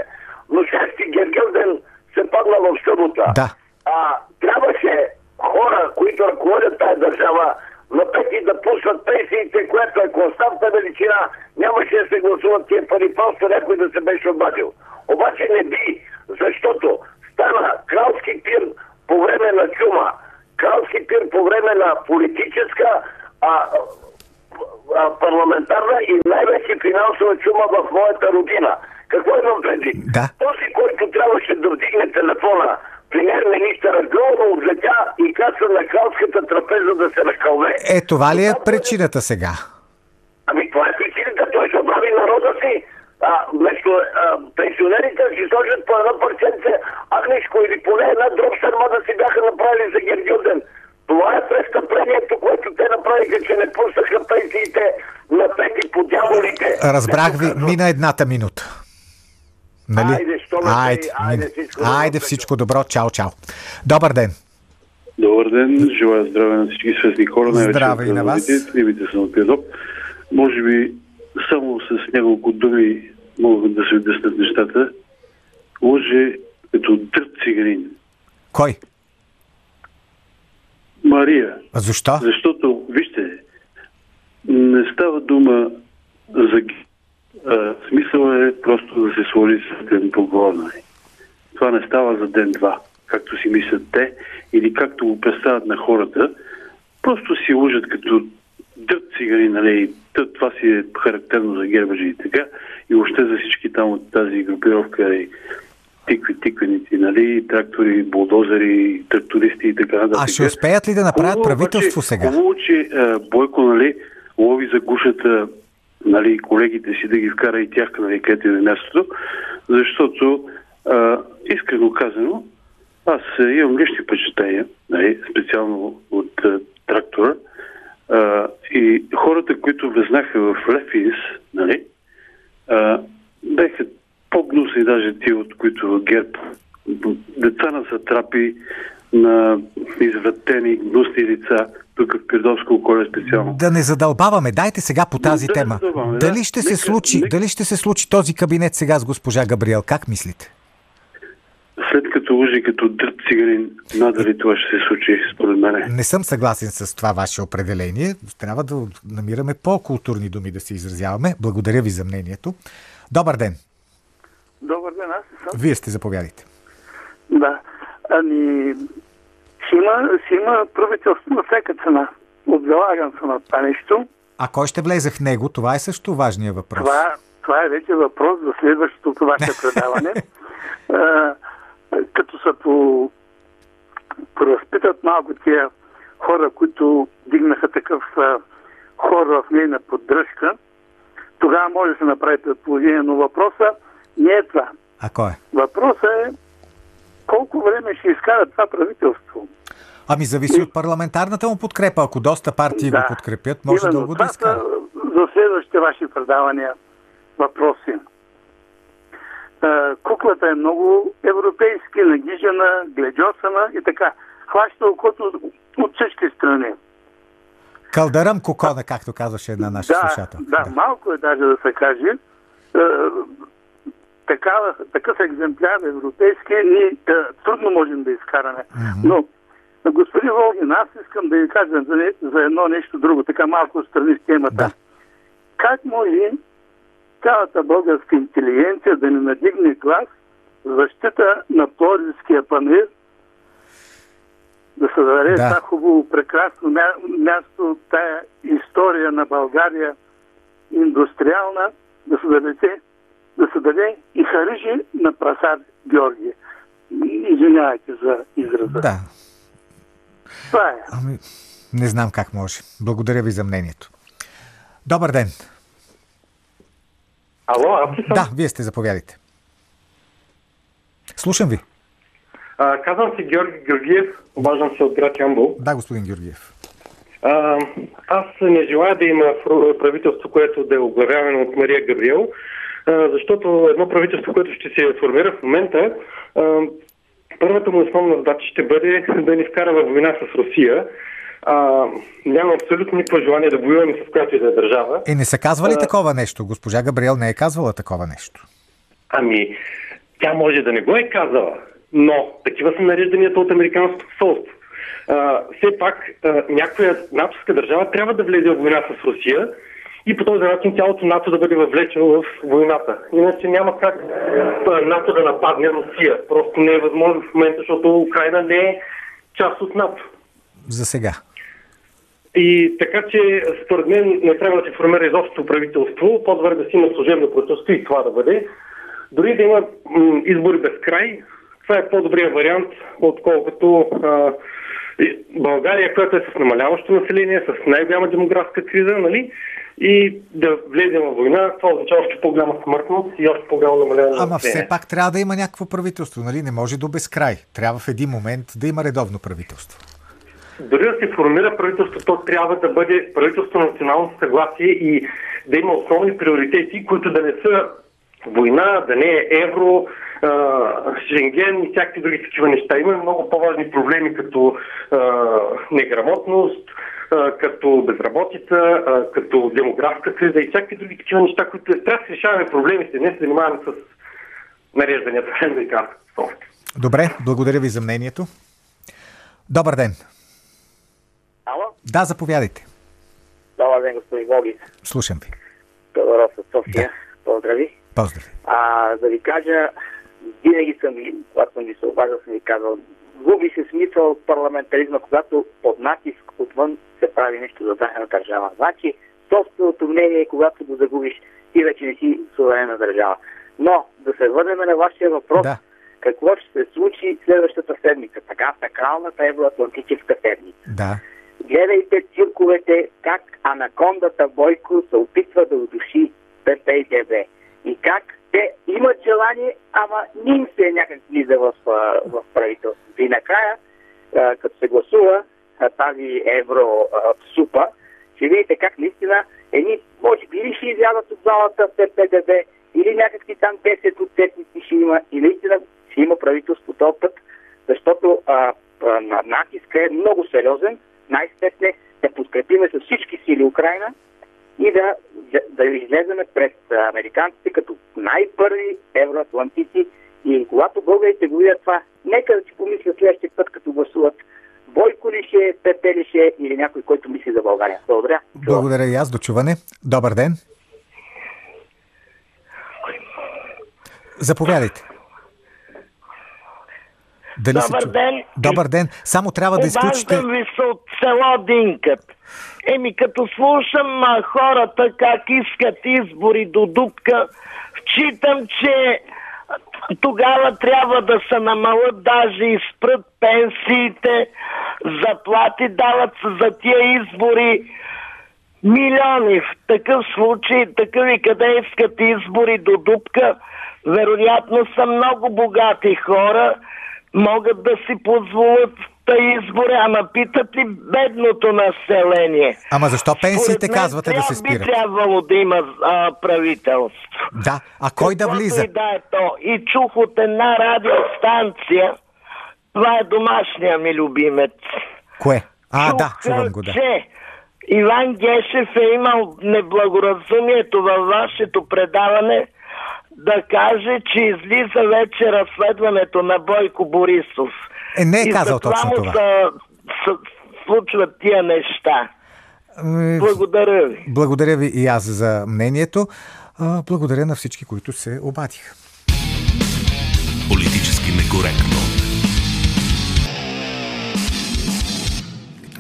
Но шести Гергелден се падна в събота. Да. А, трябваше хора, които ръководят тази държава, на пети да пуснат пенсиите, което е константна величина, нямаше да се гласуват тия пари, просто някой да се беше обадил. Обаче не би, защото стана кралски пир по време на чума, кралски пир по време на политическа, а, а, парламентарна и най-вече финансова чума в моята родина. Какво имам предвид? Да. Този, който трябваше да вдигне телефона, премьер-министъра гълно облетя и каца на кралската трапеза да се накълне. Е, това ли е причината сега? Ами това е причината. Той забрави народа си а, вместо а, пенсионерите да си сложат по едно парченце агнешко или поне една дроб сърма да си бяха направили за Гергюден. Това е престъплението, което те направиха, че не пуснаха пенсиите на пети по дяволите. Разбрах ви, мина едната минута. Нали? Айде, айде, айде, всичко, айде всичко добро. Чао, чао. Добър ден. Добър ден, желая здраве на всички светли хора. Здраве и на вас. Любите се на Пиадоп. Може би само с няколко думи могат да се обяснат нещата. Лъже като дърт циганин. Кой? Мария. А защо? Защото, вижте, не става дума за а, смисъл е просто да се сложи с по Това не става за ден-два, както си мислят те, или както го представят на хората. Просто си лъжат като дърт цигари, нали, това си е характерно за гербаджи и така, и още за всички там от тази групировка и тикви, тиквеници, нали, трактори, булдозери, трактористи и така нататък. А ще успеят ли да направят хубаво, правителство че, сега? Хубаво, че а, Бойко, нали, лови за гушата нали, колегите си да ги вкара и тях, нали, където е мястото, защото, а, искрено казано, аз имам лични впечатления, нали, специално от а, трактора, а, и хората, които влезнаха в Лефинс, нали, а, бяха по-гнусни даже ти, от които ГЕРБ деца на сатрапи, на извратени, гнусни лица, тук в Пирдовско околе специално. Да не задълбаваме. Дайте сега по тази Да, тема. задълбаваме, Дали да. ще се Нека- случи, нека- дали ще се случи този кабинет сега с госпожа Габриел? Как мислите? След като лъжи като дрът циганин, надали това ще се случи, според мен. Не съм съгласен с това ваше определение. Трябва да намираме по-културни думи да се изразяваме. Благодаря ви за мнението. Добър ден. Добър ден, аз съм. Вие сте заповядайте. Да. Ами, ще има, ще има правителство на всяка цена. Отзалагам се на това нещо. А кой ще влезе в него? Това е също важния въпрос. Това, това е вече въпрос за следващото ваше предаване. Като се по, поразпитат малко тия хора, които дигнаха такъв а, хор в нейна поддръжка, тогава може да се направи предположение, но въпроса не е това. А кой е? Въпросът е колко време ще изкара това правителство. Ами зависи от парламентарната му подкрепа. Ако доста партии го подкрепят, може Именно дълго да изкара. за следващите ваши предавания въпроси. А, Куклата е много европейски, нагижена, гледжосана и така. Хваща окото от всички страни. Кълдарам кокона, както казваше една наша Да, слушател. да, малко е даже да се каже. Такава, такъв екземпляр европейски ние а, трудно можем да изкараме. Но, господин Волгин, аз искам да ви кажа за, за едно нещо друго, така малко страни с темата. Да. Как може цялата българска интелигенция да ни надигне глас защита на Пловдивския панир, да се даде Да. това хубаво, прекрасно мя- място, тая история на България, индустриална, да се даде, да се даде и харижи на прасар Георги. Извинявайте за израза. Да. Това е. Ами, не знам как може. Благодаря ви за мнението. Добър ден. Ало, аз ли съм? Да, вие сте, заповядайте. Слушам ви. А, казвам се Георги Георгиев, обаждам се от град Ямбол. Да, господин Георгиев. А, аз не желая да има правителство, което да е оглавявано от Мария Габриел, защото едно правителство, което ще се формира в момента, първата му основна задача ще бъде да ни вкара във война с Русия. А, няма абсолютно никакво желание да воюваме с която и да е държава. Е, не са казвали такова нещо? Госпожа Габриел не е казвала такова нещо. Ами, тя може да не го е казала, но такива са нарежданията от Американското посолство. А, все пак, а, някоя натовска държава трябва да влезе в война с Русия и по този начин цялото НАТО да бъде въвлечено в войната. Иначе няма как а, НАТО да нападне Русия. Просто не е възможно в момента, защото Украина не е част от НАТО. За сега. И така че, според мен, не трябва да се формира изобщо правителство, по-добре да си има служебно правителство и това да бъде. Дори да има м, избори без край, това е по-добрият вариант, отколкото а, България, която е с намаляващо население, с най-голяма демографска криза, нали? И да влезем в война, това означава още по-голяма смъртност и още по-голямо намаляване на Ама население. все пак трябва да има някакво правителство, нали? Не може до безкрай. Трябва в един момент да има редовно правителство. Дори да се формира правителство, то трябва да бъде правителство на национално съгласие и да има основни приоритети, които да не са война, да не е евро, Шенген и всякакви други такива неща. Има много по-важни проблеми, като неграмотност, като безработица, като демографска криза и всякакви други такива неща, които трябва да решаваме проблемите, не се занимаваме с нарежданията на американската. Добре, благодаря ви за мнението. Добър ден. Ало? Да, заповядайте. Добър ден, господин Боги. Слушам ви. Тодоров от София. Поздрави. Поздрави. А, да ви кажа, винаги съм ви, когато съм ви се обаждал, съм ви казал, губи се смисъл от парламентаризма, когато под натиск отвън се прави нещо за дадена държава. Значи, собственото мнение, когато го загубиш, ти вече не си суверенна държава. Но, да се върнем на вашия въпрос, Да. какво ще се случи следващата седмица, така сакралната евроатлантическа седмица. Да. Гледайте цирковете как анакондата Бойко се опитва да удуши ППДБ. И как те имат желание, ама не се някак влиза в, в правителството. И накрая, като се гласува тази евро супа, ще видите как наистина едни, може би, или ще излязат от залата ППДБ, или някакви там 10 отцепници ще има и наистина ще има правителство този път, защото а, а, натиска е много сериозен, най-сетне да подкрепиме с всички сили Украина и да, да излеземе пред американците като най-първи евроатлантици и когато българите го видят това, нека да си помислят следващия път, като гласуват Бойко ли ще, Пепе ли ще или някой, който мисли за България. Благодаря. Благодаря и аз. До чуване. Добър ден. Заповядайте. Дали Добър се... ден. Добър ден. Само трябва да изключите... Обаждам ви се от село Динкът. Еми, като слушам а, хората как искат избори до дупка, вчитам, че тогава трябва да се намалят даже и спрат пенсиите, заплати дават се за тия избори милиони. В такъв случай, такъв къде искат избори до дупка, вероятно са много богати хора, могат да си позволят избори, ама питат ли бедното население? Ама защо пенсиите Според казвате да се спират? би трябвало да има а, правителство. Да, а кой да влиза? И да е то. И чух от една радиостанция, това е домашния ми любимец. Кое? А, чух, да, чувам го, да. Че Иван Гешев е имал неблагоразумието във вашето предаване да каже, че излиза вече разследването на Бойко Борисов. Е, не е казал точно това. Са, са, случват тия неща. Ами, благодаря ви. Благодаря ви и аз за мнението. Благодаря на всички, които се обадиха. Политически некоректно.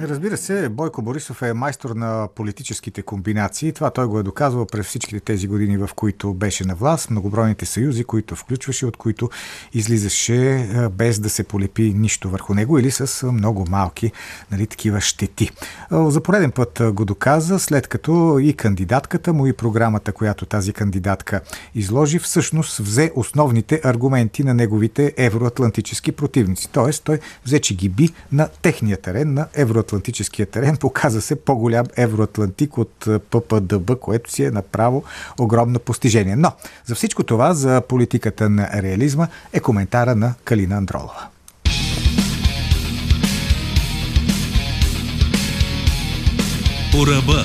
Разбира се, Бойко Борисов е майстор на политическите комбинации. Това той го е доказвал през всичките тези години, в които беше на власт. Многобройните съюзи, които включваше, от които излизаше без да се полепи нищо върху него или с много малки нали, такива щети. За пореден път го доказа, след като и кандидатката му и програмата, която тази кандидатка изложи, всъщност взе основните аргументи на неговите евроатлантически противници. Тоест, той взе, че ги би на техния терен, на евроатлантически евроатлантическия терен, показа се по-голям евроатлантик от ППДБ, което си е направо огромно постижение. Но за всичко това, за политиката на реализма, е коментара на Калина Андролова. По ръба.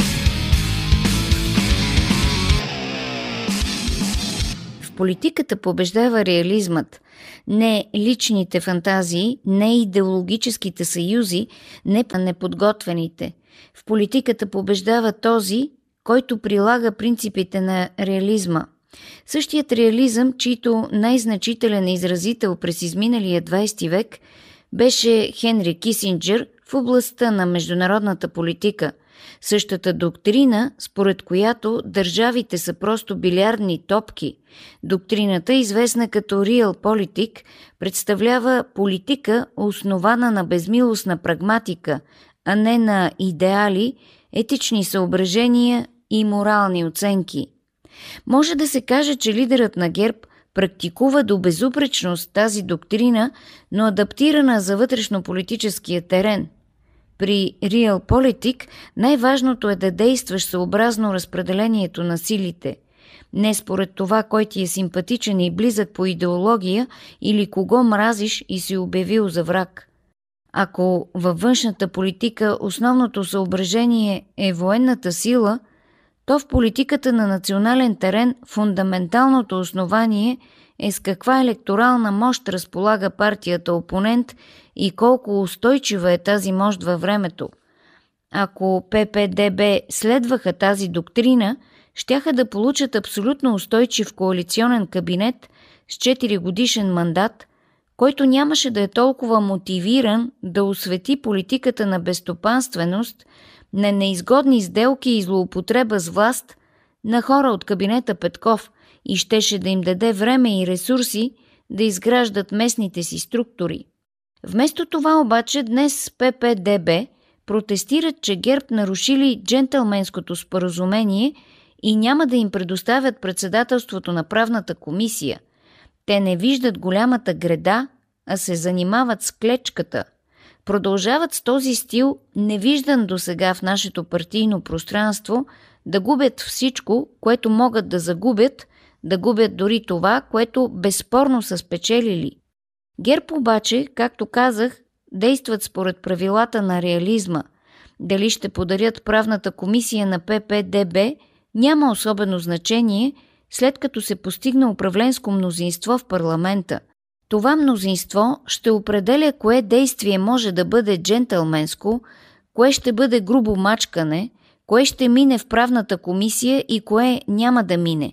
В политиката побеждава реализмът – не личните фантазии, не идеологическите съюзи, не неподготвените. В политиката побеждава този, който прилага принципите на реализма. Същият реализъм, чийто най-значителен изразител през изминалия 20 век беше Хенри Кисинджер в областта на международната политика – Същата доктрина, според която държавите са просто билярдни топки. Доктрината, известна като Realpolitik, представлява политика, основана на безмилостна прагматика, а не на идеали, етични съображения и морални оценки. Може да се каже, че лидерът на ГЕРБ практикува до безупречност тази доктрина, но адаптирана за вътрешно-политическия терен – при Realpolitik най-важното е да действаш съобразно разпределението на силите. Не според това, кой ти е симпатичен и близък по идеология или кого мразиш и си обявил за враг. Ако във външната политика основното съображение е военната сила, то в политиката на национален терен фундаменталното основание е с каква електорална мощ разполага партията опонент и колко устойчива е тази мощ във времето. Ако ППДБ следваха тази доктрина, щяха да получат абсолютно устойчив коалиционен кабинет с 4 годишен мандат, който нямаше да е толкова мотивиран да освети политиката на безстопанственост, на неизгодни сделки и злоупотреба с власт на хора от кабинета Петков и щеше да им даде време и ресурси да изграждат местните си структури. Вместо това обаче днес ППДБ протестират, че ГЕРБ нарушили джентълменското споразумение и няма да им предоставят председателството на правната комисия. Те не виждат голямата греда, а се занимават с клечката. Продължават с този стил, невиждан до сега в нашето партийно пространство, да губят всичко, което могат да загубят, да губят дори това, което безспорно са спечелили. ГЕРБ обаче, както казах, действат според правилата на реализма. Дали ще подарят правната комисия на ППДБ няма особено значение, след като се постигна управленско мнозинство в парламента. Това мнозинство ще определя кое действие може да бъде джентълменско, кое ще бъде грубо мачкане, кое ще мине в правната комисия и кое няма да мине.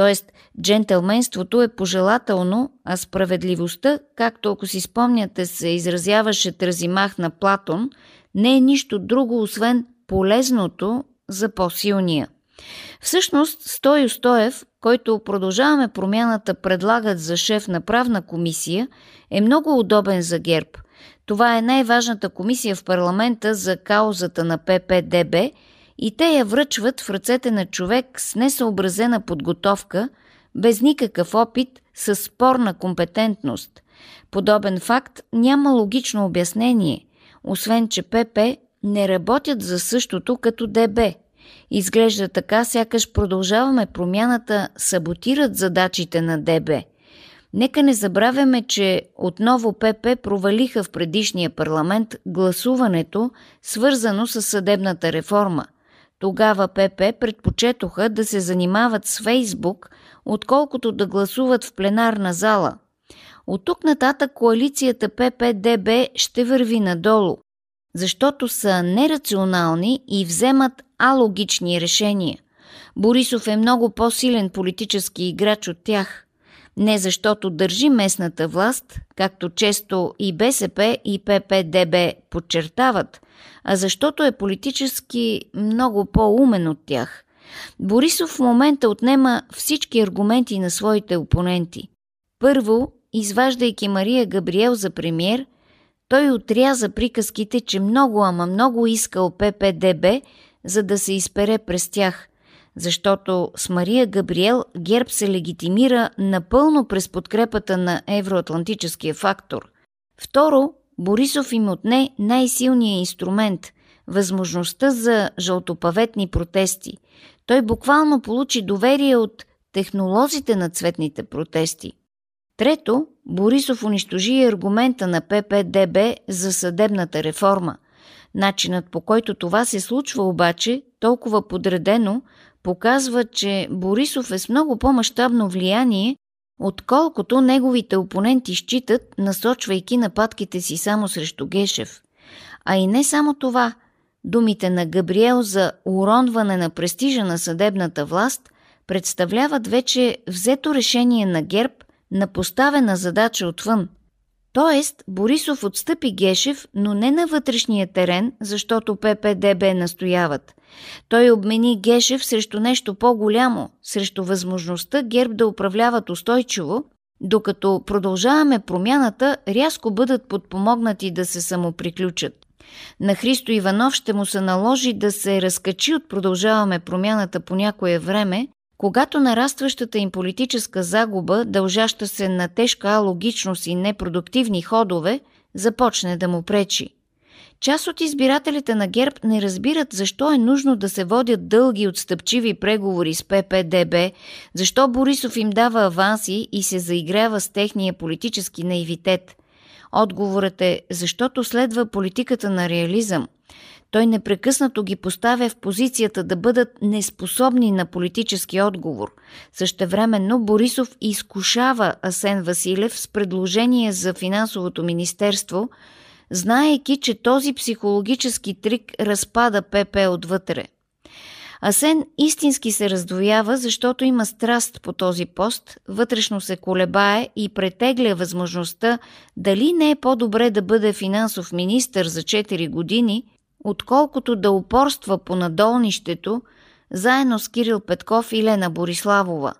Тоест, джентълменството е пожелателно, а справедливостта, както ако си спомняте се изразяваше Тразимах на Платон, не е нищо друго, освен полезното за по-силния. Всъщност, Стой Стоев, който продължаваме промяната предлагат за шеф на правна комисия, е много удобен за ГЕРБ. Това е най-важната комисия в парламента за каузата на ППДБ и те я връчват в ръцете на човек с несъобразена подготовка, без никакъв опит, с спорна компетентност. Подобен факт няма логично обяснение, освен че ПП не работят за същото като ДБ – Изглежда така, сякаш продължаваме промяната, саботират задачите на ДБ. Нека не забравяме, че отново ПП провалиха в предишния парламент гласуването, свързано с съдебната реформа. Тогава ПП предпочетоха да се занимават с Фейсбук, отколкото да гласуват в пленарна зала. От тук нататък коалицията ПП-ДБ ще върви надолу защото са нерационални и вземат алогични решения. Борисов е много по-силен политически играч от тях. Не защото държи местната власт, както често и БСП и ППДБ подчертават, а защото е политически много по-умен от тях. Борисов в момента отнема всички аргументи на своите опоненти. Първо, изваждайки Мария Габриел за премьер – той отряза приказките, че много, ама много искал ППДБ, за да се изпере през тях, защото с Мария Габриел ГЕРБ се легитимира напълно през подкрепата на евроатлантическия фактор. Второ, Борисов им отне най-силния инструмент – възможността за жълтопаветни протести. Той буквално получи доверие от технолозите на цветните протести. Трето, Борисов унищожи аргумента на ППДБ за съдебната реформа. Начинът по който това се случва обаче, толкова подредено, показва, че Борисов е с много по-масштабно влияние, отколкото неговите опоненти считат, насочвайки нападките си само срещу Гешев. А и не само това. Думите на Габриел за уронване на престижа на съдебната власт представляват вече взето решение на ГЕРБ – на поставена задача отвън. Тоест, Борисов отстъпи Гешев, но не на вътрешния терен, защото ППДБ настояват. Той обмени Гешев срещу нещо по-голямо, срещу възможността ГЕРБ да управляват устойчиво, докато продължаваме промяната, рязко бъдат подпомогнати да се самоприключат. На Христо Иванов ще му се наложи да се разкачи от продължаваме промяната по някое време, когато нарастващата им политическа загуба, дължаща се на тежка алогичност и непродуктивни ходове, започне да му пречи. Част от избирателите на ГЕРБ не разбират защо е нужно да се водят дълги отстъпчиви преговори с ППДБ, защо Борисов им дава аванси и се заиграва с техния политически наивитет. Отговорът е защото следва политиката на реализъм – той непрекъснато ги поставя в позицията да бъдат неспособни на политически отговор. Същевременно Борисов изкушава Асен Василев с предложение за финансовото министерство, знаеки, че този психологически трик разпада ПП отвътре. Асен истински се раздвоява, защото има страст по този пост, вътрешно се колебае и претегля възможността дали не е по-добре да бъде финансов министър за 4 години, отколкото да упорства по надолнището, заедно с Кирил Петков и Лена Бориславова.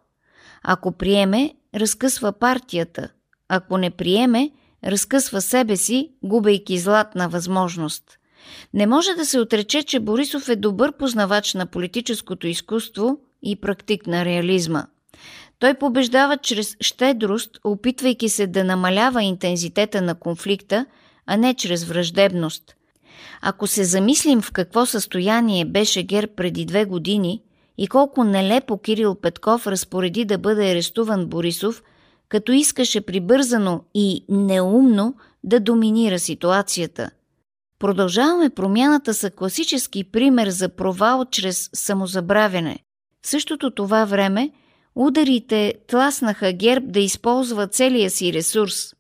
Ако приеме, разкъсва партията. Ако не приеме, разкъсва себе си, губейки златна възможност. Не може да се отрече, че Борисов е добър познавач на политическото изкуство и практик на реализма. Той побеждава чрез щедрост, опитвайки се да намалява интензитета на конфликта, а не чрез враждебност – ако се замислим в какво състояние беше ГЕРБ преди две години, и колко нелепо Кирил Петков разпореди да бъде арестуван Борисов, като искаше прибързано и неумно да доминира ситуацията. Продължаваме промяната са класически пример за провал чрез самозабравяне. В същото това време ударите тласнаха ГЕРБ да използва целия си ресурс.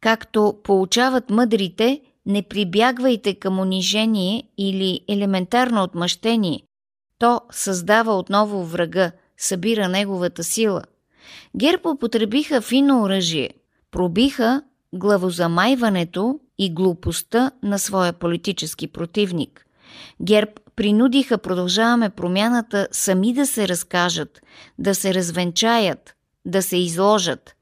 Както получават мъдрите, не прибягвайте към унижение или елементарно отмъщение. То създава отново врага, събира неговата сила. ГЕРБ употребиха фино оръжие, пробиха главозамайването и глупостта на своя политически противник. ГЕРБ принудиха продължаваме промяната сами да се разкажат, да се развенчаят, да се изложат.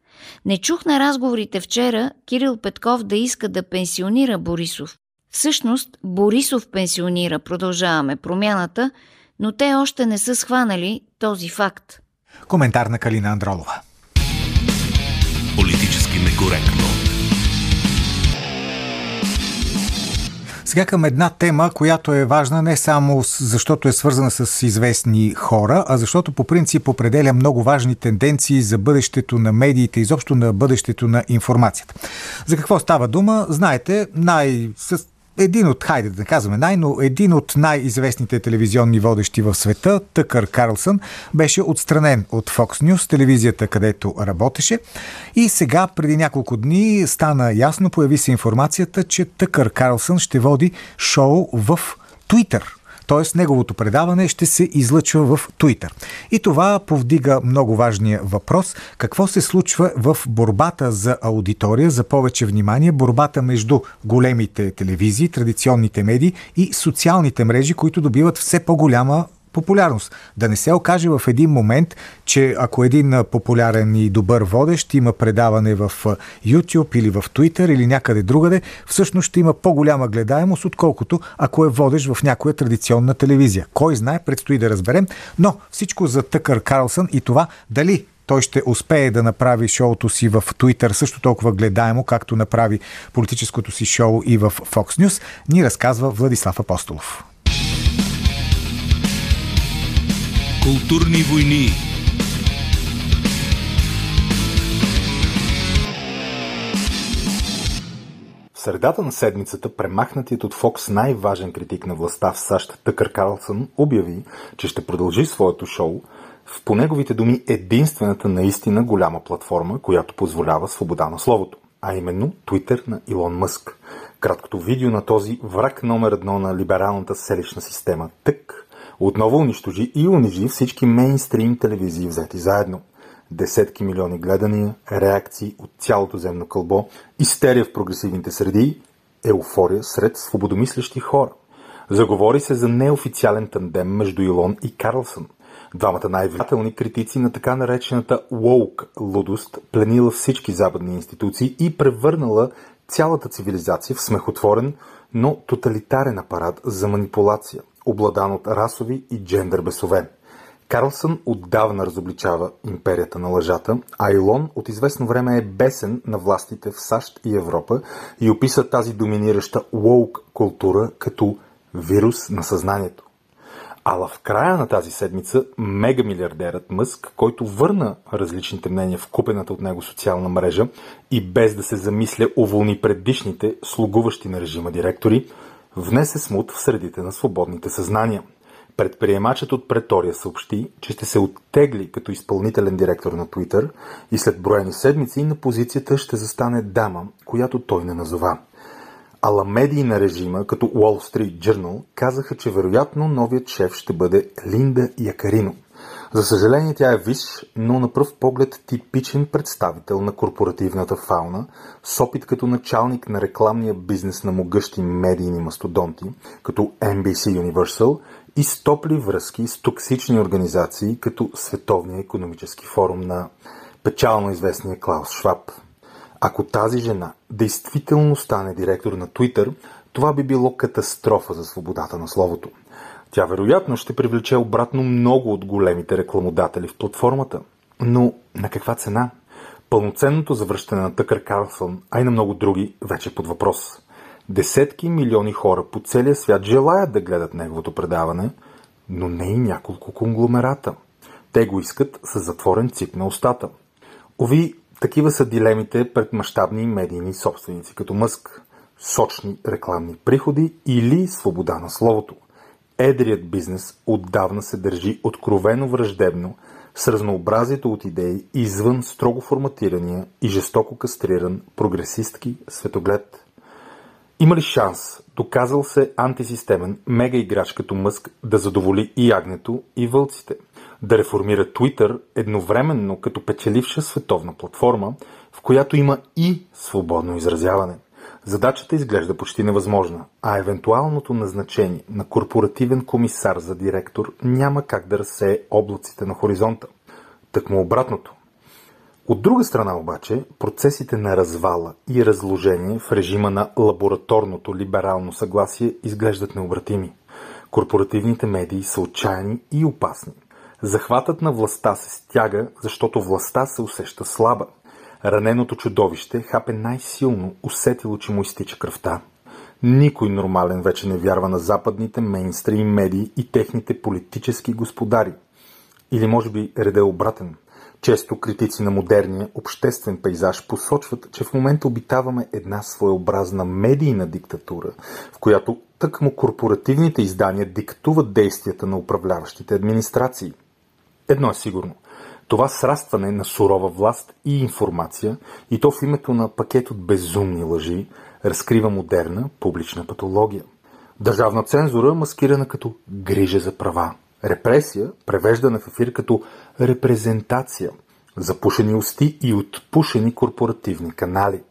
Не чух на разговорите вчера Кирил Петков да иска да пенсионира Борисов. Всъщност Борисов пенсионира, продължаваме промяната, но те още не са схванали този факт. Коментар на Калина Андролова. Политически некоректно. Сега към една тема, която е важна не само защото е свързана с известни хора, а защото по принцип определя много важни тенденции за бъдещето на медиите, изобщо на бъдещето на информацията. За какво става дума? Знаете, най- един от, хайде да казваме най, но един от най-известните телевизионни водещи в света, Тъкър Карлсън, беше отстранен от Fox News, телевизията, където работеше. И сега, преди няколко дни, стана ясно, появи се информацията, че Тъкър Карлсън ще води шоу в Twitter – т.е. неговото предаване ще се излъчва в Twitter. И това повдига много важния въпрос какво се случва в борбата за аудитория, за повече внимание, борбата между големите телевизии, традиционните медии и социалните мрежи, които добиват все по-голяма популярност. Да не се окаже в един момент, че ако един популярен и добър водещ има предаване в YouTube или в Twitter или някъде другаде, всъщност ще има по-голяма гледаемост, отколкото ако е водещ в някоя традиционна телевизия. Кой знае, предстои да разберем. Но всичко за Тъкър Карлсън и това дали той ще успее да направи шоуто си в Twitter също толкова гледаемо, както направи политическото си шоу и в Fox News, ни разказва Владислав Апостолов. Културни войни. В средата на седмицата премахнатият от Фокс най-важен критик на властта в САЩ Тъкър Карлсън обяви, че ще продължи своето шоу в по неговите думи единствената наистина голяма платформа, която позволява свобода на словото, а именно Twitter на Илон Мъск. Краткото видео на този враг номер едно на либералната селищна система ТъК отново унищожи и унижи всички мейнстрим телевизии взети заедно. Десетки милиони гледания, реакции от цялото земно кълбо, истерия в прогресивните среди, еуфория сред свободомислещи хора. Заговори се за неофициален тандем между Илон и Карлсън. Двамата най-влиятелни критици на така наречената «woke» лудост пленила всички западни институции и превърнала цялата цивилизация в смехотворен, но тоталитарен апарат за манипулация – обладан от расови и джендър бесове. Карлсън отдавна разобличава империята на лъжата, а Илон от известно време е бесен на властите в САЩ и Европа и описа тази доминираща woke култура като вирус на съзнанието. Ала в края на тази седмица мегамилиардерът Мъск, който върна различните мнения в купената от него социална мрежа и без да се замисля уволни предишните, слугуващи на режима директори, внесе смут в средите на свободните съзнания. Предприемачът от Претория съобщи, че ще се оттегли като изпълнителен директор на Twitter и след броени седмици на позицията ще застане дама, която той не назова. Ала медии на режима, като Wall Street Journal, казаха, че вероятно новият шеф ще бъде Линда Якарино. За съжаление тя е виж, но на пръв поглед типичен представител на корпоративната фауна, с опит като началник на рекламния бизнес на могъщи медийни мастодонти, като NBC Universal и с топли връзки с токсични организации, като Световния економически форум на печално известния Клаус Шваб. Ако тази жена действително стане директор на Twitter, това би било катастрофа за свободата на словото – тя вероятно ще привлече обратно много от големите рекламодатели в платформата. Но на каква цена? Пълноценното завръщане на Тъкър Карлсън, а и на много други, вече под въпрос. Десетки милиони хора по целия свят желаят да гледат неговото предаване. но не и няколко конгломерата. Те го искат с затворен цип на устата. Ови, такива са дилемите пред мащабни медийни собственици, като Мъск. Сочни рекламни приходи или свобода на словото. Едрият бизнес отдавна се държи откровено враждебно с разнообразието от идеи извън строго форматирания и жестоко кастриран прогресистки светоглед. Има ли шанс, доказал се антисистемен мега играч като Мъск да задоволи и ягнето, и вълците? Да реформира Twitter едновременно като печеливша световна платформа, в която има и свободно изразяване? Задачата изглежда почти невъзможна, а евентуалното назначение на корпоративен комисар за директор няма как да разсее облаците на хоризонта. Тъкмо обратното. От друга страна обаче, процесите на развала и разложение в режима на лабораторното либерално съгласие изглеждат необратими. Корпоративните медии са отчаяни и опасни. Захватът на властта се стяга, защото властта се усеща слаба – Раненото чудовище хапе най-силно, усетило, че му изтича кръвта. Никой нормален вече не вярва на западните мейнстрим медии и техните политически господари. Или може би реда е обратен. Често критици на модерния обществен пейзаж посочват, че в момента обитаваме една своеобразна медийна диктатура, в която тъкмо корпоративните издания диктуват действията на управляващите администрации. Едно е сигурно. Това срастване на сурова власт и информация, и то в името на пакет от безумни лъжи, разкрива модерна публична патология. Държавна цензура, маскирана като грижа за права. Репресия, превеждана в ефир като репрезентация. Запушени усти и отпушени корпоративни канали.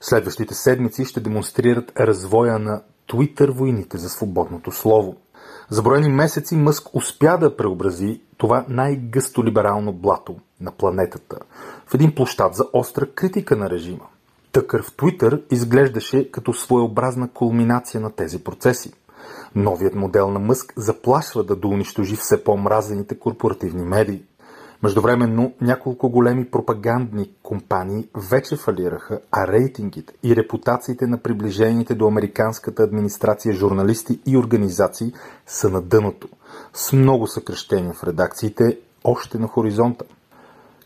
Следващите седмици ще демонстрират развоя на Twitter войните за свободното слово – за броени месеци Мъск успя да преобрази това най-гъсто либерално блато на планетата в един площад за остра критика на режима. Тъкър в Твитър изглеждаше като своеобразна кулминация на тези процеси. Новият модел на Мъск заплашва да доунищожи все по-мразените корпоративни медии. Междувременно няколко големи пропагандни компании вече фалираха, а рейтингите и репутациите на приближените до американската администрация журналисти и организации са на дъното, с много съкръщения в редакциите още на хоризонта.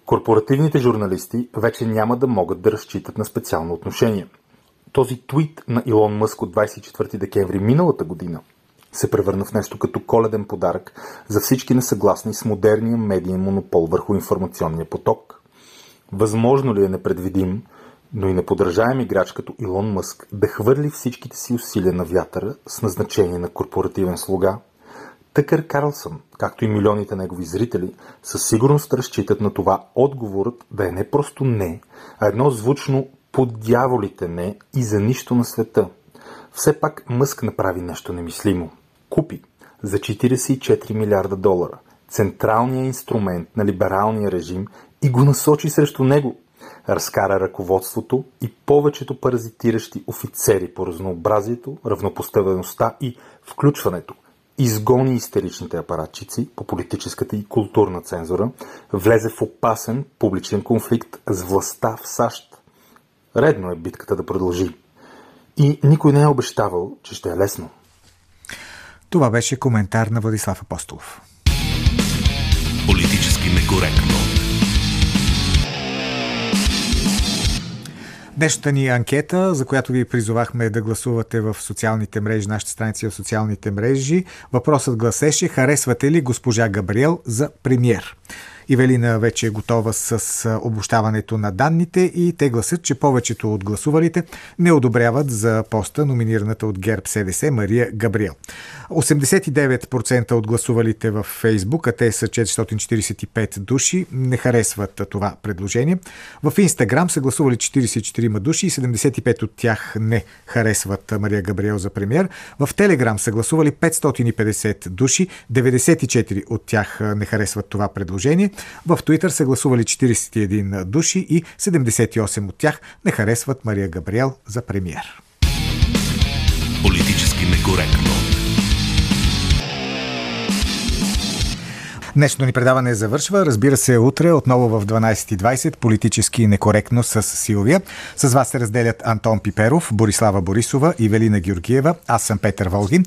Корпоративните журналисти вече няма да могат да разчитат на специално отношение. Този твит на Илон Мъск от 24 декември миналата година се превърна в нещо като коледен подарък за всички несъгласни с модерния медиен монопол върху информационния поток. Възможно ли е непредвидим, но и неподражаем играч като Илон Мъск да хвърли всичките си усилия на вятъра с назначение на корпоративен слуга? Тъкър Карлсън, както и милионите негови зрители, със сигурност разчитат на това отговорът да е не просто не, а едно звучно под дяволите не и за нищо на света. Все пак Мъск направи нещо немислимо – купи за 44 милиарда долара централния инструмент на либералния режим и го насочи срещу него. Разкара ръководството и повечето паразитиращи офицери по разнообразието, равнопоставеността и включването. Изгони истеричните апаратчици по политическата и културна цензура, влезе в опасен публичен конфликт с властта в САЩ. Редно е битката да продължи. И никой не е обещавал, че ще е лесно. Това беше коментар на Владислав Апостолов. Политически некоректно. Днешната ни анкета, за която ви призовахме да гласувате в социалните мрежи, нашите страници в социалните мрежи, въпросът гласеше харесвате ли госпожа Габриел за премьер? Ивелина вече е готова с обощаването на данните и те гласят, че повечето от гласувалите не одобряват за поста номинираната от ГЕРБ СДС Мария Габриел. 89% от гласувалите в Фейсбук, а те са 445 души, не харесват това предложение. В Инстаграм са гласували 44 души и 75 от тях не харесват Мария Габриел за премьер. В Телеграм са гласували 550 души, 94 от тях не харесват това предложение. В Твитър са гласували 41 души и 78 от тях не харесват Мария Габриел за премьер. Политически некоректно. Днешното ни предаване завършва. Разбира се, утре отново в 12.20 политически некоректно с Силвия. С вас се разделят Антон Пиперов, Борислава Борисова и Велина Георгиева. Аз съм Петър Волгин.